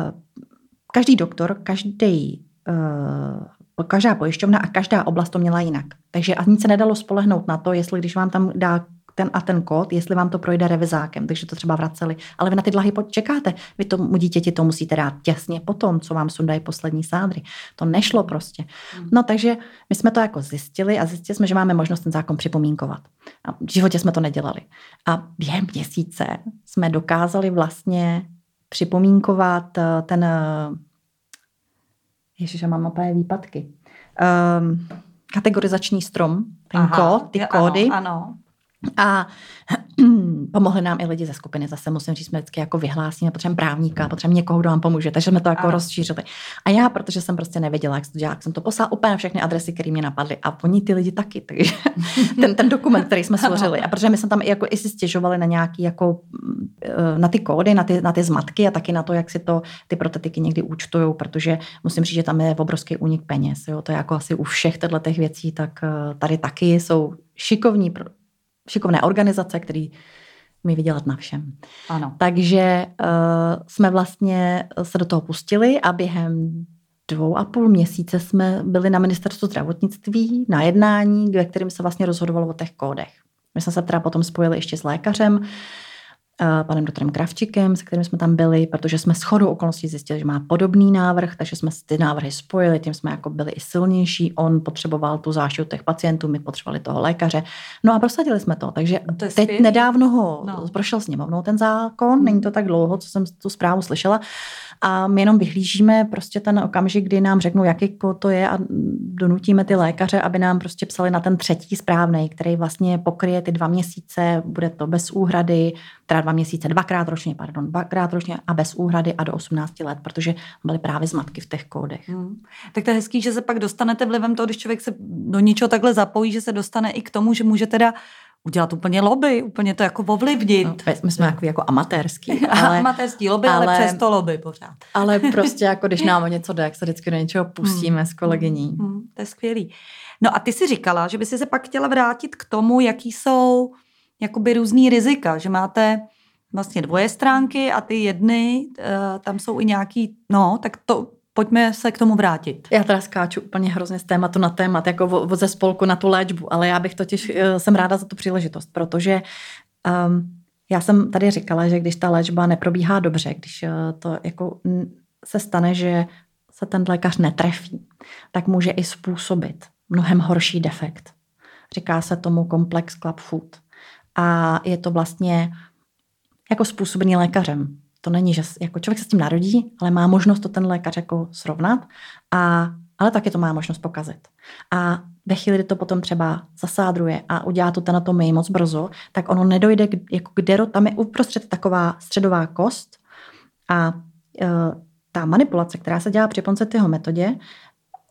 S3: každý doktor, každý uh, každá pojišťovna a každá oblast to měla jinak. Takže ani se nedalo spolehnout na to, jestli když vám tam dá ten a ten kód, jestli vám to projde revizákem, takže to třeba vraceli. Ale vy na ty dlahy čekáte. Vy tomu dítěti to musíte dát těsně potom, co vám sundají poslední sádry. To nešlo prostě. Hmm. No takže my jsme to jako zjistili a zjistili jsme, že máme možnost ten zákon připomínkovat. A v životě jsme to nedělali. A během měsíce jsme dokázali vlastně připomínkovat eh, ten eh, Ježiš, já mám opět výpadky. Um, kategorizační strom, ten Aha, kód, ty kódy.
S2: Ano, ano
S3: A pomohli nám i lidi ze skupiny. Zase musím říct, jsme vždycky jako vyhlásíme, potřebujeme právníka, potřebujeme někoho, kdo nám pomůže. Takže jsme to jako Aha. rozšířili. A já, protože jsem prostě nevěděla, jak se to dělá, jsem to poslala úplně všechny adresy, které mě napadly. A oni ty lidi taky. Takže ten, ten dokument, který jsme složili. A protože my jsme tam i, jako, i si stěžovali na nějaký jako eh, na ty kódy, na ty, na ty zmatky a taky na to, jak si to ty protetiky někdy účtují, protože musím říct, že tam je obrovský únik peněz. Jo? To je jako asi u všech těchto věcí, tak eh, tady taky jsou šikovní šikovné organizace, které mi vydělat na všem.
S2: Ano.
S3: Takže uh, jsme vlastně se do toho pustili a během dvou a půl měsíce jsme byli na ministerstvu zdravotnictví na jednání, ve kterém se vlastně rozhodovalo o těch kódech. My jsme se teda potom spojili ještě s lékařem, panem doktorem Kravčikem, se kterým jsme tam byli, protože jsme shodou okolností zjistili, že má podobný návrh, takže jsme ty návrhy spojili, tím jsme jako byli i silnější. On potřeboval tu záštitu těch pacientů, my potřebovali toho lékaře. No a prosadili jsme to. Takže to teď skvělý. nedávno ho no. prošel sněmovnou ten zákon, není to tak dlouho, co jsem tu zprávu slyšela a my jenom vyhlížíme prostě ten okamžik, kdy nám řeknou, jaký to je a donutíme ty lékaře, aby nám prostě psali na ten třetí správný, který vlastně pokryje ty dva měsíce, bude to bez úhrady, teda dva měsíce, dvakrát ročně, pardon, dvakrát ročně a bez úhrady a do 18 let, protože byly právě zmatky v těch kódech. Hmm.
S2: Tak to je hezký, že se pak dostanete vlivem toho, když člověk se do něčeho takhle zapojí, že se dostane i k tomu, že může teda udělat úplně lobby, úplně to jako ovlivnit. No,
S3: my jsme jako, jako amatérský. Ale,
S2: amatérský lobby, ale, ale přesto lobby pořád.
S3: Ale prostě jako když nám o něco jde, jak se vždycky do něčeho pustíme hmm. s kolegyní. Hmm.
S2: Hmm. To je skvělý. No a ty si říkala, že by si se pak chtěla vrátit k tomu, jaký jsou jakoby různý rizika, že máte vlastně dvoje stránky a ty jedny, uh, tam jsou i nějaký, no, tak to pojďme se k tomu vrátit.
S3: Já teda skáču úplně hrozně z tématu na témat, jako ze spolku na tu léčbu, ale já bych totiž, eh, jsem ráda za tu příležitost, protože um, já jsem tady říkala, že když ta léčba neprobíhá dobře, když uh, to jako se stane, že se ten lékař netrefí, tak může i způsobit mnohem horší defekt. Říká se tomu komplex club food. A je to vlastně jako způsobený lékařem. To není, že jako člověk se s tím narodí, ale má možnost to ten lékař jako srovnat, a, ale taky to má možnost pokazit. A ve chvíli, kdy to potom třeba zasádruje a udělá tu anatomii moc brzo, tak ono nedojde k, jako k dero, tam je uprostřed taková středová kost a e, ta manipulace, která se dělá při Poncetyho metodě,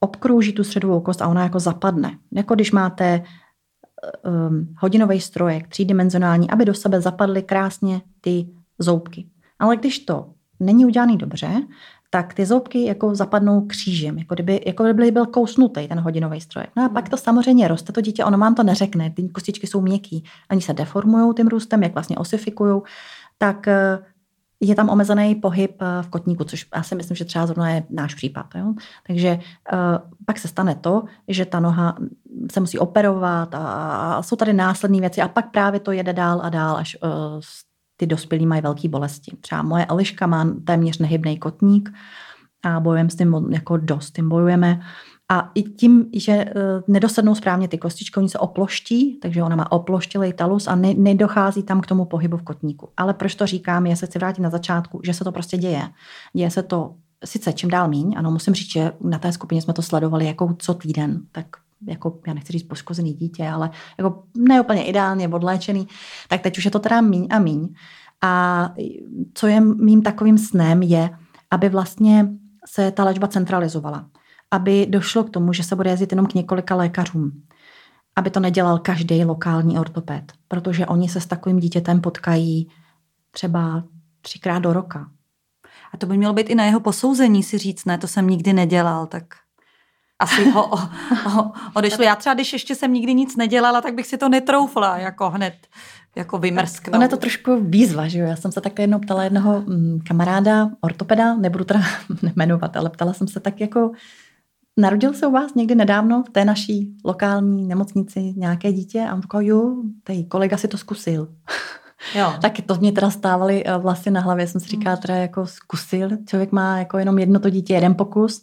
S3: obkrouží tu středovou kost a ona jako zapadne. Jako když máte um, hodinový strojek, třídimenzionální, aby do sebe zapadly krásně ty zoubky. Ale když to není udělaný dobře, tak ty zoubky jako zapadnou křížem, jako kdyby, jako kdyby byl kousnutý ten hodinový stroj. No a pak to samozřejmě roste, to dítě, ono vám to neřekne, ty kostičky jsou měkký, oni se deformují tím růstem, jak vlastně osifikují, tak eh, je tam omezený pohyb eh, v kotníku, což já si myslím, že třeba zrovna je náš případ. Jo? Takže uh, pak se stane to, že ta noha se musí operovat a, a jsou tady následné věci a pak právě to jede dál a dál, až uh, ty dospělí mají velké bolesti. Třeba moje Eliška má téměř nehybný kotník a bojujeme s tím jako dost, tím bojujeme. A i tím, že uh, nedosadnou správně ty kostičky, oni se oploští, takže ona má oploštělej talus a ne, nedochází tam k tomu pohybu v kotníku. Ale proč to říkám, je se chci vrátit na začátku, že se to prostě děje. Děje se to sice čím dál míň, ano, musím říct, že na té skupině jsme to sledovali jako co týden, tak jako, já nechci říct poškozený dítě, ale jako neúplně ideálně odléčený, tak teď už je to teda míň a míň. A co je mým takovým snem je, aby vlastně se ta léčba centralizovala. Aby došlo k tomu, že se bude jezdit jenom k několika lékařům. Aby to nedělal každý lokální ortoped, protože oni se s takovým dítětem potkají třeba třikrát do roka.
S2: A to by mělo být i na jeho posouzení si říct, ne, to jsem nikdy nedělal, tak asi ho, ho, ho odešlo. Já třeba, když ještě jsem nikdy nic nedělala, tak bych si to netroufla jako hned jako vymrsknout.
S3: Ono je to trošku výzva, že jo? Já jsem se takhle jednou ptala jednoho mm, kamaráda, ortopeda, nebudu teda jmenovat, ale ptala jsem se tak jako, narodil se u vás někdy nedávno v té naší lokální nemocnici nějaké dítě? A on říkal, jo, tady kolega si to zkusil. Jo. tak to mě teda stávaly vlastně na hlavě. Jsem si říkala, teda jako zkusil. Člověk má jako jenom jedno to dítě, jeden pokus.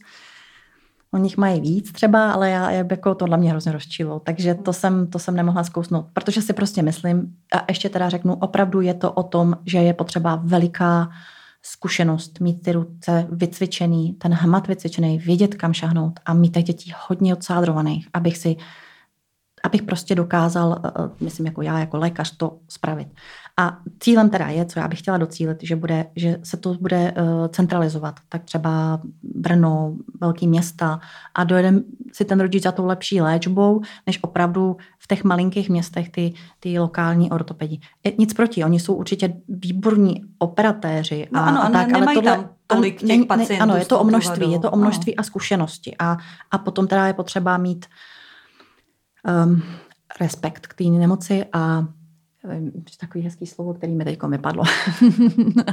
S3: O nich mají víc třeba, ale já, jako tohle mě hrozně rozčilo. Takže to jsem, to jsem nemohla zkousnout, protože si prostě myslím, a ještě teda řeknu, opravdu je to o tom, že je potřeba veliká zkušenost, mít ty ruce vycvičený, ten hmat vycvičený, vědět, kam šahnout a mít těch dětí hodně odsádrovaných, abych si abych prostě dokázal, eh, eh, myslím jako já, jako lékař, to spravit. A cílem teda je, co já bych chtěla docílit, že, bude, že se to bude centralizovat. Tak třeba Brno, velký města a dojedem si ten rodič za tou lepší léčbou, než opravdu v těch malinkých městech ty, ty lokální ortopedi. Nic proti, oni jsou určitě výborní operatéři.
S2: No a, ano, a tak, ale tohle, tam tolik těch pacientů.
S3: Ano, je to o množství, je to o množství a zkušenosti. A, a potom teda je potřeba mít um, respekt k té nemoci a takový hezký slovo, který mi teď vypadlo.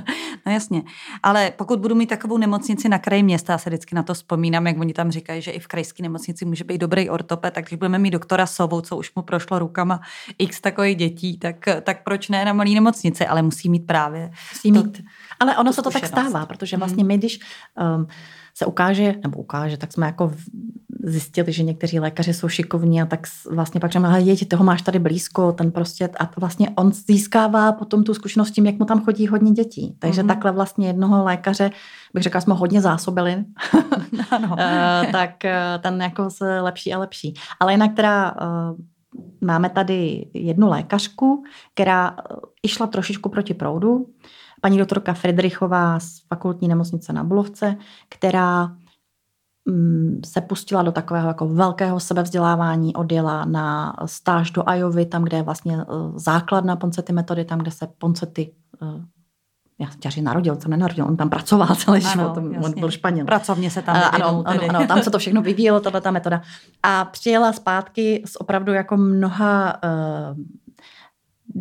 S2: no jasně. Ale pokud budu mít takovou nemocnici na kraji města, já se vždycky na to vzpomínám, jak oni tam říkají, že i v krajské nemocnici může být dobrý ortoped, tak když budeme mít doktora Sovou, co už mu prošlo rukama x takových dětí, tak, tak proč ne na malý nemocnici, ale musí mít právě.
S3: Musí to, mít. Ale ono se to tak stává, protože vlastně hmm. my, když um, se ukáže, nebo ukáže, tak jsme jako zjistili, že někteří lékaři jsou šikovní a tak vlastně pak řekneme, jeď, toho máš tady blízko, ten prostě, a vlastně on získává potom tu zkušenost tím, jak mu tam chodí hodně dětí. Takže mm-hmm. takhle vlastně jednoho lékaře, bych řekla, jsme hodně zásobili, ano. Eh, tak eh, ten jako se lepší a lepší. Ale jinak teda eh, máme tady jednu lékařku, která išla trošičku proti proudu, paní doktorka Friedrichová z fakultní nemocnice na Bulovce, která mm, se pustila do takového jako velkého sebevzdělávání, odjela na stáž do Ajovy, tam, kde je vlastně e, základna Poncety metody, tam, kde se Poncety e, já jsem tě narodil, co nenarodil, on tam pracoval celý život, on byl Španěl.
S2: Pracovně se tam
S3: ano, ano, ano, tam se to všechno vyvíjelo, tato ta metoda. A přijela zpátky s opravdu jako mnoha uh,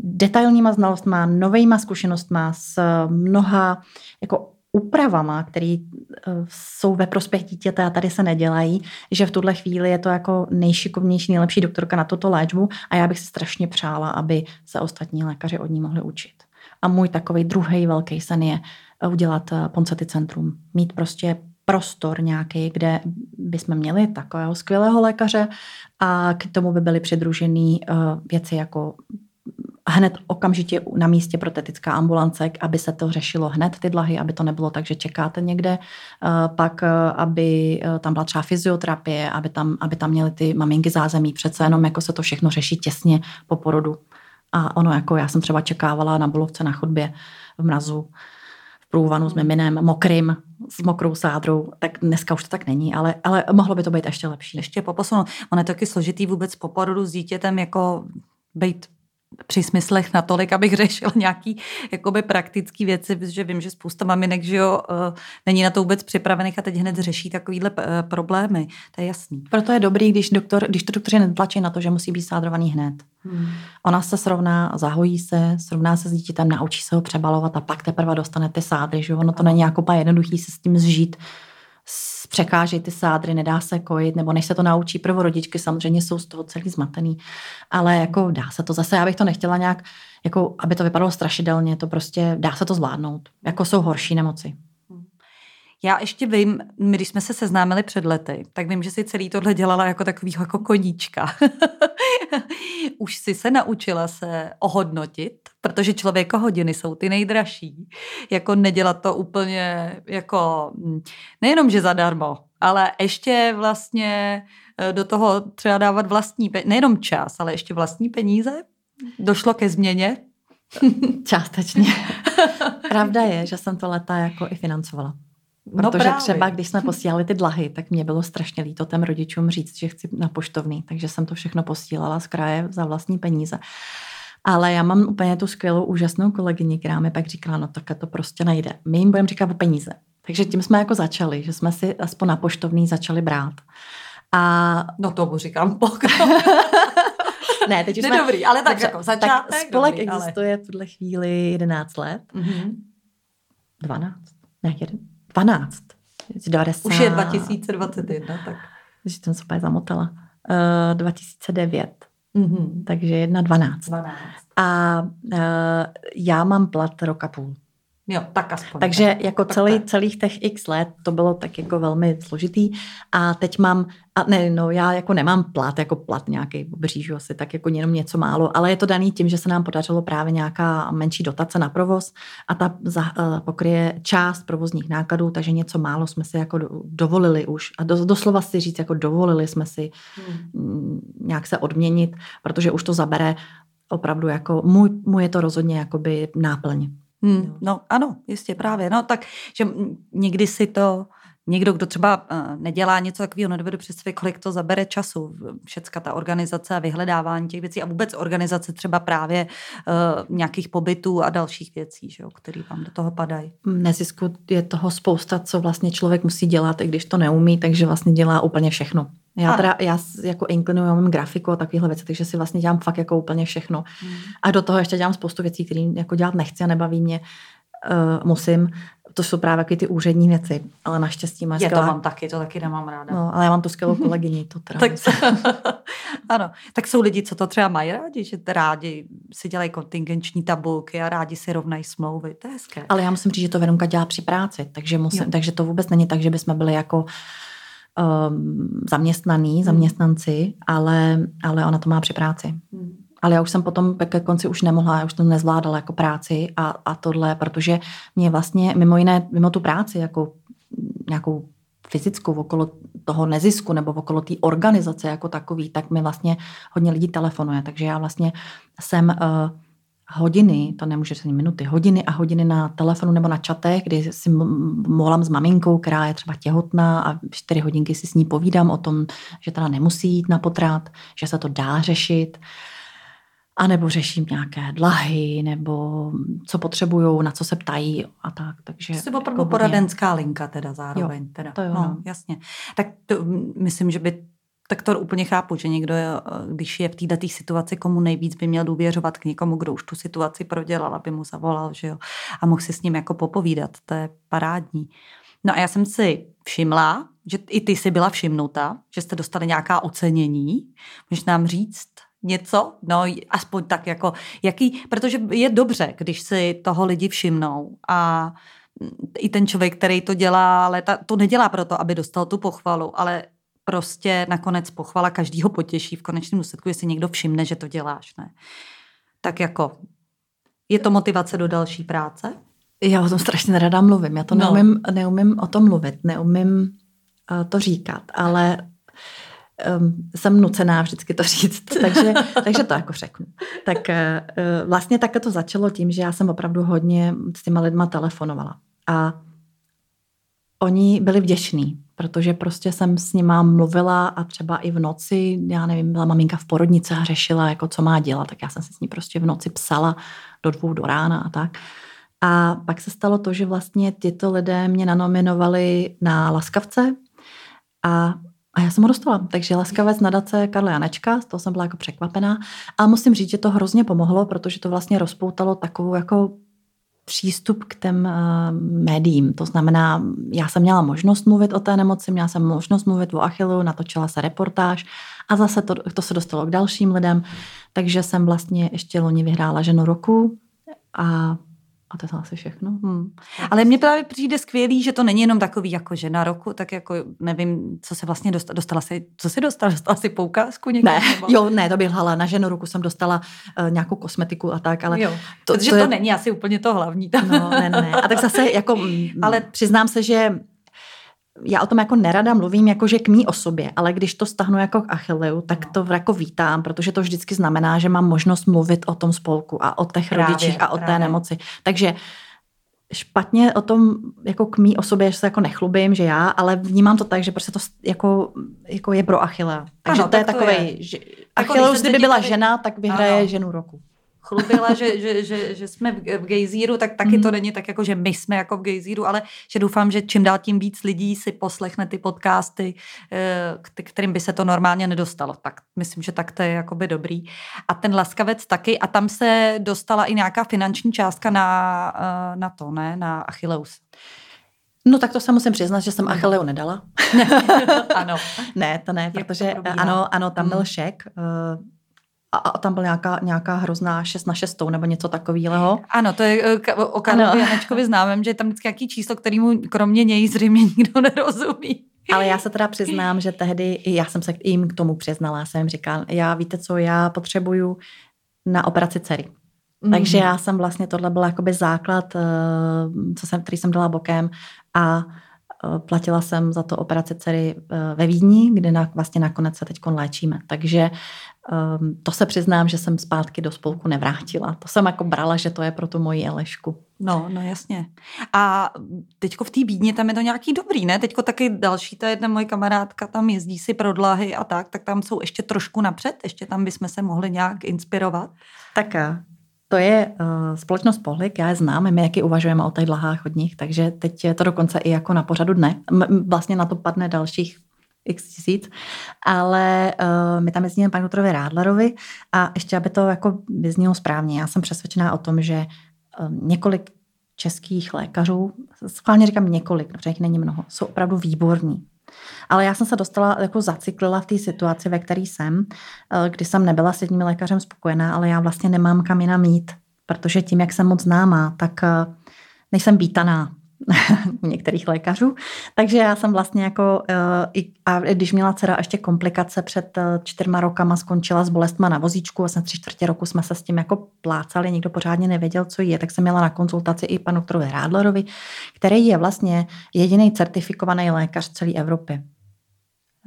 S3: detailníma znalostma, novejma zkušenostma, s mnoha jako úpravama, které eh, jsou ve prospěch dítěte a tady se nedělají, že v tuhle chvíli je to jako nejšikovnější, nejlepší doktorka na toto léčbu a já bych si strašně přála, aby se ostatní lékaři od ní mohli učit. A můj takový druhý velký sen je eh, udělat eh, Poncety centrum. Mít prostě prostor nějaký, kde bychom měli takového skvělého lékaře a k tomu by byly přidružený věci jako hned okamžitě na místě protetická ambulance, aby se to řešilo hned ty dlahy, aby to nebylo tak, že čekáte někde, eh, pak eh, aby eh, tam byla třeba fyzioterapie, aby tam, aby tam měly ty maminky zázemí, přece jenom jako se to všechno řeší těsně po porodu. A ono jako já jsem třeba čekávala na bolovce na chodbě v mrazu, v průvanu s miminem, mokrým, s mokrou sádrou, tak dneska už to tak není, ale, ale mohlo by to být ještě lepší.
S2: Ještě poposunout. Ono je taky složitý vůbec po porodu s dítětem jako být při smyslech natolik, abych řešil nějaký jakoby praktický věci, protože vím, že spousta maminek, že jo, eh, není na to vůbec připravených a teď hned řeší takovýhle eh, problémy. To je jasný.
S3: Proto je dobrý, když, doktor, když to doktoři netlačí na to, že musí být sádrovaný hned. Hmm. Ona se srovná, zahojí se, srovná se s dítětem, naučí se ho přebalovat a pak teprve dostane ty sádry, že ono to není jako jednoduchý se s tím zžít překážejí ty sádry, nedá se kojit, nebo než se to naučí prvorodičky, samozřejmě jsou z toho celý zmatený. Ale jako dá se to zase, já bych to nechtěla nějak, jako, aby to vypadalo strašidelně, to prostě dá se to zvládnout. Jako jsou horší nemoci.
S2: Já ještě vím, my když jsme se seznámili před lety, tak vím, že si celý tohle dělala jako takový jako koníčka. Už si se naučila se ohodnotit, protože člověko hodiny jsou ty nejdražší. Jako nedělat to úplně jako hm, nejenom, že zadarmo, ale ještě vlastně eh, do toho třeba dávat vlastní, nejenom čas, ale ještě vlastní peníze. Došlo ke změně?
S3: Částečně. Pravda je, že jsem to leta jako i financovala. No Protože no třeba, když jsme posílali ty dlahy, tak mě bylo strašně líto těm rodičům říct, že chci na poštovný, takže jsem to všechno posílala z kraje za vlastní peníze. Ale já mám úplně tu skvělou, úžasnou kolegyni, která mi pak říkala, no tak to prostě nejde. My jim budeme říkat o peníze. Takže tím jsme jako začali, že jsme si aspoň na poštovný začali brát.
S2: A... No to říkám pokro.
S3: ne, teď už
S2: jsme... dobrý, ale tak dobře, jako začátek.
S3: Tak spolek dobrý, existuje ale... v tuhle chvíli 11 let. Mm-hmm. 12? Ne, jeden. 12.
S2: 90. Už je 2021, tak.
S3: Že jsem se úplně zamotala. Uh, 2009. Mm-hmm. Takže jedna 12. 12. A uh, já mám plat roka půl.
S2: Jo, tak aspoň.
S3: Takže
S2: tak.
S3: jako
S2: tak
S3: celý,
S2: tak.
S3: celých těch x let to bylo tak jako velmi složitý a teď mám, a ne, no já jako nemám plat, jako plat nějaký břížu asi, tak jako jenom něco málo, ale je to daný tím, že se nám podařilo právě nějaká menší dotace na provoz a ta za, uh, pokryje část provozních nákladů, takže něco málo jsme si jako dovolili už a do, doslova si říct, jako dovolili jsme si hmm. nějak se odměnit, protože už to zabere opravdu jako, můj, můj je to rozhodně jakoby náplň.
S2: Hmm, no ano, jistě právě. No tak, že někdy si to někdo, kdo třeba uh, nedělá něco takového, nedovedu představit, kolik to zabere času. Všecka ta organizace a vyhledávání těch věcí a vůbec organizace třeba právě uh, nějakých pobytů a dalších věcí, že jo, které vám do toho padají.
S3: Nezisku je toho spousta, co vlastně člověk musí dělat, i když to neumí, takže vlastně dělá úplně všechno. Já teda, já jako inklinuju, já mám grafiku a takovéhle věci, takže si vlastně dělám fakt jako úplně všechno. Hmm. A do toho ještě dělám spoustu věcí, které jako dělat nechci a nebaví mě. Uh, musím. To jsou právě taky ty úřední věci, ale naštěstí
S2: máš. Já to mám taky, to taky nemám ráda.
S3: No, ale já mám tu skvělou kolegyni, to teda.
S2: tak, ano, tak jsou lidi, co to třeba mají rádi, že rádi si dělají kontingenční tabulky a rádi si rovnají smlouvy, to je hezké.
S3: Ale já musím říct, že to Veronka dělá při práci, takže, musím, takže to vůbec není tak, že bychom byli jako um, zaměstnaný, zaměstnanci, ale, ale ona to má při práci. Hmm. Ale já už jsem potom ke konci už nemohla, já už to nezvládala jako práci a, a tohle, protože mě vlastně mimo jiné, mimo tu práci, jako nějakou fyzickou okolo toho nezisku nebo okolo té organizace jako takový, tak mi vlastně hodně lidí telefonuje. Takže já vlastně jsem uh, hodiny, to nemůže ser minuty, hodiny a hodiny na telefonu nebo na čatech, kdy si volám s maminkou, která je třeba těhotná a čtyři hodinky si s ní povídám o tom, že teda nemusí jít na potrat, že se to dá řešit. A nebo řeším nějaké dlahy, nebo co potřebují, na co se ptají a tak. Takže
S2: Jsi opravdu jako poradenská linka teda zároveň.
S3: Jo,
S2: teda.
S3: To jo,
S2: no,
S3: no.
S2: jasně. Tak to, myslím, že by tak to úplně chápu, že někdo, když je v této situaci, komu nejvíc by měl důvěřovat k někomu, kdo už tu situaci prodělal, aby mu zavolal, že jo, a mohl si s ním jako popovídat. To je parádní. No a já jsem si všimla, že i ty jsi byla všimnuta, že jste dostali nějaká ocenění. Můžeš nám říct něco? No, aspoň tak jako, jaký, protože je dobře, když si toho lidi všimnou a i ten člověk, který to dělá, ale ta, to nedělá proto, aby dostal tu pochvalu, ale prostě nakonec pochvala každýho potěší v konečném důsledku, jestli někdo všimne, že to děláš, ne? Tak jako, je to motivace do další práce?
S3: Já o tom strašně nerada mluvím. Já to no. neumím, neumím o tom mluvit, neumím uh, to říkat, ale um, jsem nucená vždycky to říct, takže, takže to jako řeknu. Tak uh, vlastně také to začalo tím, že já jsem opravdu hodně s těma lidma telefonovala. A oni byli vděční, protože prostě jsem s nima mluvila a třeba i v noci, já nevím, byla maminka v porodnici a řešila, jako co má dělat, tak já jsem si s ní prostě v noci psala do dvou do rána a tak. A pak se stalo to, že vlastně tyto lidé mě nanominovali na Laskavce a a já jsem ho dostala. Takže laskavec nadace Karla Janečka, z toho jsem byla jako překvapená. A musím říct, že to hrozně pomohlo, protože to vlastně rozpoutalo takovou jako přístup k těm uh, médiím. To znamená, já jsem měla možnost mluvit o té nemoci, měla jsem možnost mluvit o Achillu, natočila se reportáž a zase to, to se dostalo k dalším lidem, takže jsem vlastně ještě loni vyhrála ženu roku a a to je asi všechno. Hmm.
S2: Ale mně právě přijde skvělý, že to není jenom takový jako žena roku, tak jako nevím, co se vlastně dostala. Dostala si, co si dostala? Dostala si poukázku někde?
S3: Ne, nebo? jo, ne, to bych hala. Na ženu roku jsem dostala uh, nějakou kosmetiku a tak, ale...
S2: Jo, to, protože to, je... to není asi úplně to hlavní.
S3: Tam. No, ne, ne. A tak zase jako, ale přiznám se, že já o tom jako nerada mluvím jakože k mý osobě, ale když to stahnu jako k Achilleu, tak to jako vítám, protože to vždycky znamená, že mám možnost mluvit o tom spolku a o těch právě, rodičích a o právě. té nemoci. Takže špatně o tom jako k mý osobě, že se jako nechlubím, že já, ale vnímám to tak, že prostě to jako, jako je pro Achillea. Takže ano, to je takový, že jako Achilleus, kdyby byla tady... žena, tak vyhraje ano. ženu roku
S2: chlubila, že, že, že, že jsme v gejzíru, tak taky mm. to není tak jako, že my jsme jako v gejzíru, ale že doufám, že čím dál tím víc lidí si poslechne ty podcasty, eh, kterým by se to normálně nedostalo. Tak myslím, že tak to je jakoby dobrý. A ten laskavec taky, a tam se dostala i nějaká finanční částka na, eh, na to, ne? Na Achilleus.
S3: No tak to se musím přiznat, že jsem Achilleu nedala.
S2: ano.
S3: ne, to ne, protože to ano, ano, tam byl mm. šek. Uh, a tam byla nějaká, nějaká hrozná 6 na 6 nebo něco takového.
S2: Ano, to je eh, o Karlovi Janečkovi známém, že je tam vždycky nějaký číslo, kterýmu kromě něj zřejmě nikdo nerozumí.
S3: Ale já se teda přiznám, že tehdy já jsem se jim k tomu přiznala. Já jsem jim říkala, já víte co, já potřebuju na operaci dcery. Mm. Takže já jsem vlastně, tohle byl jakoby základ, eh, co jsem, který jsem dala bokem a eh, platila jsem za to operaci dcery ve Vídni, kde na, vlastně nakonec se teď léčíme. Takže um, to se přiznám, že jsem zpátky do spolku nevrátila. To jsem jako brala, že to je pro tu moji Elešku.
S2: No, no jasně. A teďko v té bídně tam je to nějaký dobrý, ne? Teďko taky další, ta jedna moje kamarádka tam jezdí si pro dlahy a tak, tak tam jsou ještě trošku napřed, ještě tam bychom se mohli nějak inspirovat.
S3: Tak to je uh, společnost Pohlik, já je znám, my jaký uvažujeme o těch dlahách od nich, takže teď je to dokonce i jako na pořadu dne. M- vlastně na to padne dalších x tisíc, ale uh, my tam jezdíme panu doktorovi Rádlerovi a ještě, aby to jako vyznělo správně, já jsem přesvědčená o tom, že um, několik českých lékařů, schválně říkám několik, protože jich není mnoho, jsou opravdu výborní. Ale já jsem se dostala, jako zacyklila v té situaci, ve které jsem, kdy jsem nebyla s jedním lékařem spokojená, ale já vlastně nemám kam jinam mít, protože tím, jak jsem moc známá, tak nejsem vítaná u některých lékařů. Takže já jsem vlastně jako, uh, a když měla dcera ještě komplikace před uh, čtyřma rokama, skončila s bolestma na vozíčku, vlastně tři čtvrtě roku jsme se s tím jako plácali, nikdo pořádně nevěděl, co je, tak jsem měla na konzultaci i panu doktorovi Rádlerovi, který je vlastně jediný certifikovaný lékař celé Evropy.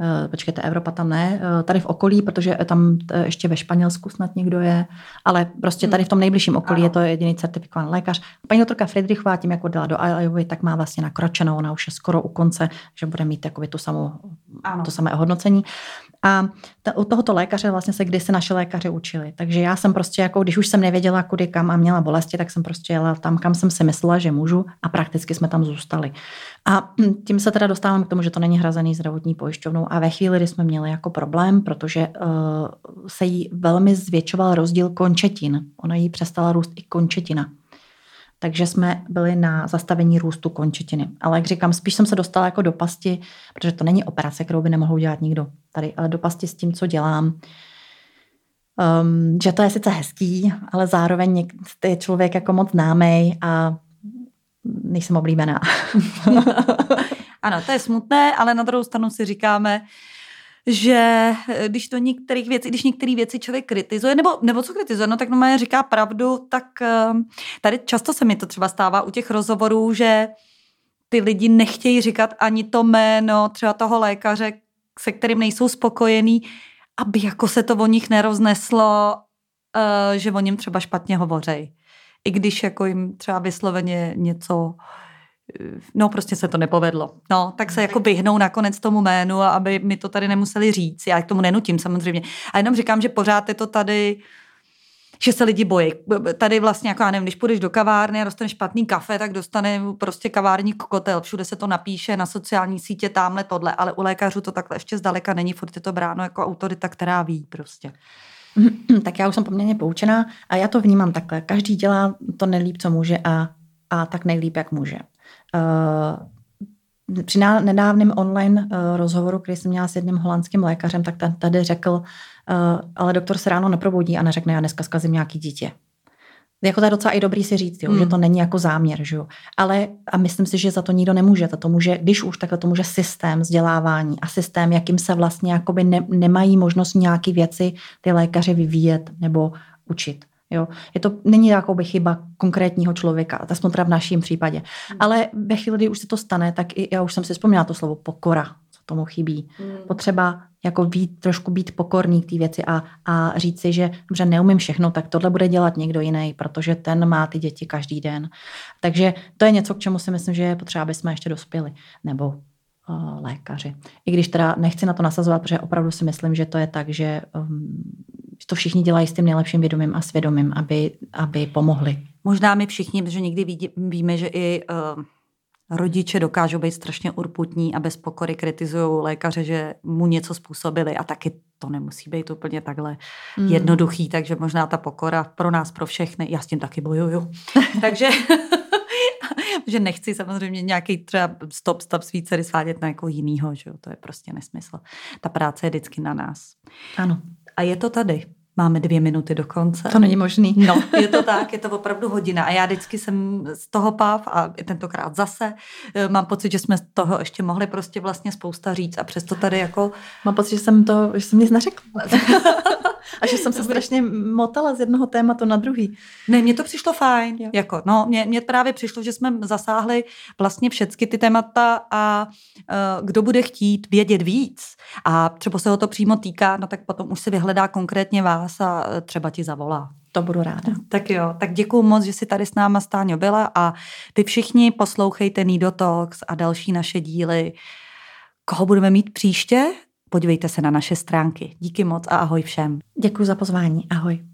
S3: Eh, počkejte, Evropa tam ne, eh, tady v okolí, protože tam eh, ještě ve Španělsku snad někdo je, ale prostě tady v tom nejbližším okolí ano. je to jediný certifikovaný lékař. Paní doktorka Friedrichová tím, jako dala do Iovy, tak má vlastně nakročenou, ona už je skoro u konce, že bude mít jakoby tu samou, ano. to samé ohodnocení. A u tohoto lékaře vlastně se kdysi naše lékaři učili. Takže já jsem prostě, jako když už jsem nevěděla, kudy kam a měla bolesti, tak jsem prostě jela tam, kam jsem si myslela, že můžu a prakticky jsme tam zůstali. A tím se teda dostávám k tomu, že to není hrazený zdravotní pojišťovnou. A ve chvíli, kdy jsme měli jako problém, protože uh, se jí velmi zvětšoval rozdíl končetin. Ona jí přestala růst i končetina takže jsme byli na zastavení růstu končetiny. Ale jak říkám, spíš jsem se dostala jako do pasti, protože to není operace, kterou by nemohl udělat nikdo tady, ale do pasti s tím, co dělám. Um, že to je sice hezký, ale zároveň je člověk jako moc známý a nejsem oblíbená.
S2: ano, to je smutné, ale na druhou stranu si říkáme, že eh, když to některých věcí, když některé věci člověk kritizuje, nebo, nebo co kritizuje, no tak no říká pravdu, tak eh, tady často se mi to třeba stává u těch rozhovorů, že ty lidi nechtějí říkat ani to jméno třeba toho lékaře, se kterým nejsou spokojení, aby jako se to o nich nerozneslo, eh, že o něm třeba špatně hovořej. I když jako jim třeba vysloveně něco no prostě se to nepovedlo. No, tak se jako vyhnou nakonec tomu jménu, aby mi to tady nemuseli říct. Já k tomu nenutím samozřejmě. A jenom říkám, že pořád je to tady, že se lidi bojí. Tady vlastně, jako já nevím, když půjdeš do kavárny a dostaneš špatný kafe, tak dostane prostě kavární kotel. Všude se to napíše na sociální sítě, tamhle tohle, ale u lékařů to takhle ještě zdaleka není, furt je to bráno jako autorita, která ví prostě.
S3: Tak já už jsem poměrně poučená a já to vnímám takhle. Každý dělá to nejlíp, co může a, a tak nejlíp, jak může. Uh, při nedávném online uh, rozhovoru, který jsem měla s jedním holandským lékařem, tak ten tady řekl, uh, ale doktor se ráno neprobudí a neřekne, já dneska zkazím nějaký dítě. Jako to je docela i dobrý si říct, jo, mm. že to není jako záměr, že jo. Ale a myslím si, že za to nikdo nemůže. Za to může, když už, tak to může systém vzdělávání a systém, jakým se vlastně jakoby ne, nemají možnost nějaké věci ty lékaři vyvíjet nebo učit. Jo. Je to, není jakoby chyba konkrétního člověka, aspoň teda v našem případě. Hmm. Ale ve chvíli, kdy už se to stane, tak i já už jsem si vzpomněla to slovo pokora, co tomu chybí. Hmm. Potřeba jako být, trošku být pokorný k té věci a, a říct si, že dobře, neumím všechno, tak tohle bude dělat někdo jiný, protože ten má ty děti každý den. Takže to je něco, k čemu si myslím, že je potřeba, aby jsme ještě dospěli. Nebo uh, lékaři. I když teda nechci na to nasazovat, protože opravdu si myslím, že to je tak, že um, to všichni dělají s tím nejlepším vědomím a svědomím, aby, aby pomohli.
S2: Možná my všichni, protože někdy ví, víme, že i uh, rodiče dokážou být strašně urputní a bez pokory kritizují lékaře, že mu něco způsobili a taky to nemusí být úplně takhle mm. jednoduchý, takže možná ta pokora pro nás, pro všechny, já s tím taky bojuju. takže že nechci samozřejmě nějaký třeba stop stav svý dcery svádět na jako jinýho, že jo? to je prostě nesmysl. Ta práce je vždycky na nás.
S3: Ano.
S2: A je to tady. Máme dvě minuty do konce.
S3: To není možný.
S2: No, je to tak, je to opravdu hodina. A já vždycky jsem z toho pav a tentokrát zase eh, mám pocit, že jsme z toho ještě mohli prostě vlastně spousta říct a přesto tady jako...
S3: Mám pocit, že jsem to, že jsem nic neřekla. a že jsem se strašně motala z jednoho tématu na druhý.
S2: Ne, mně to přišlo fajn. Jo. Jako, no, mně, mně právě přišlo, že jsme zasáhli vlastně všechny ty témata a uh, kdo bude chtít vědět víc a třeba se ho to přímo týká, no tak potom už si vyhledá konkrétně vás a eh, třeba ti zavolá.
S3: To budu ráda.
S2: Tak jo, tak děkuji moc, že jsi tady s náma Stáňo byla a vy všichni poslouchejte Nidotox a další naše díly. Koho budeme mít příště? Podívejte se na naše stránky. Díky moc a ahoj všem.
S3: Děkuji za pozvání. Ahoj.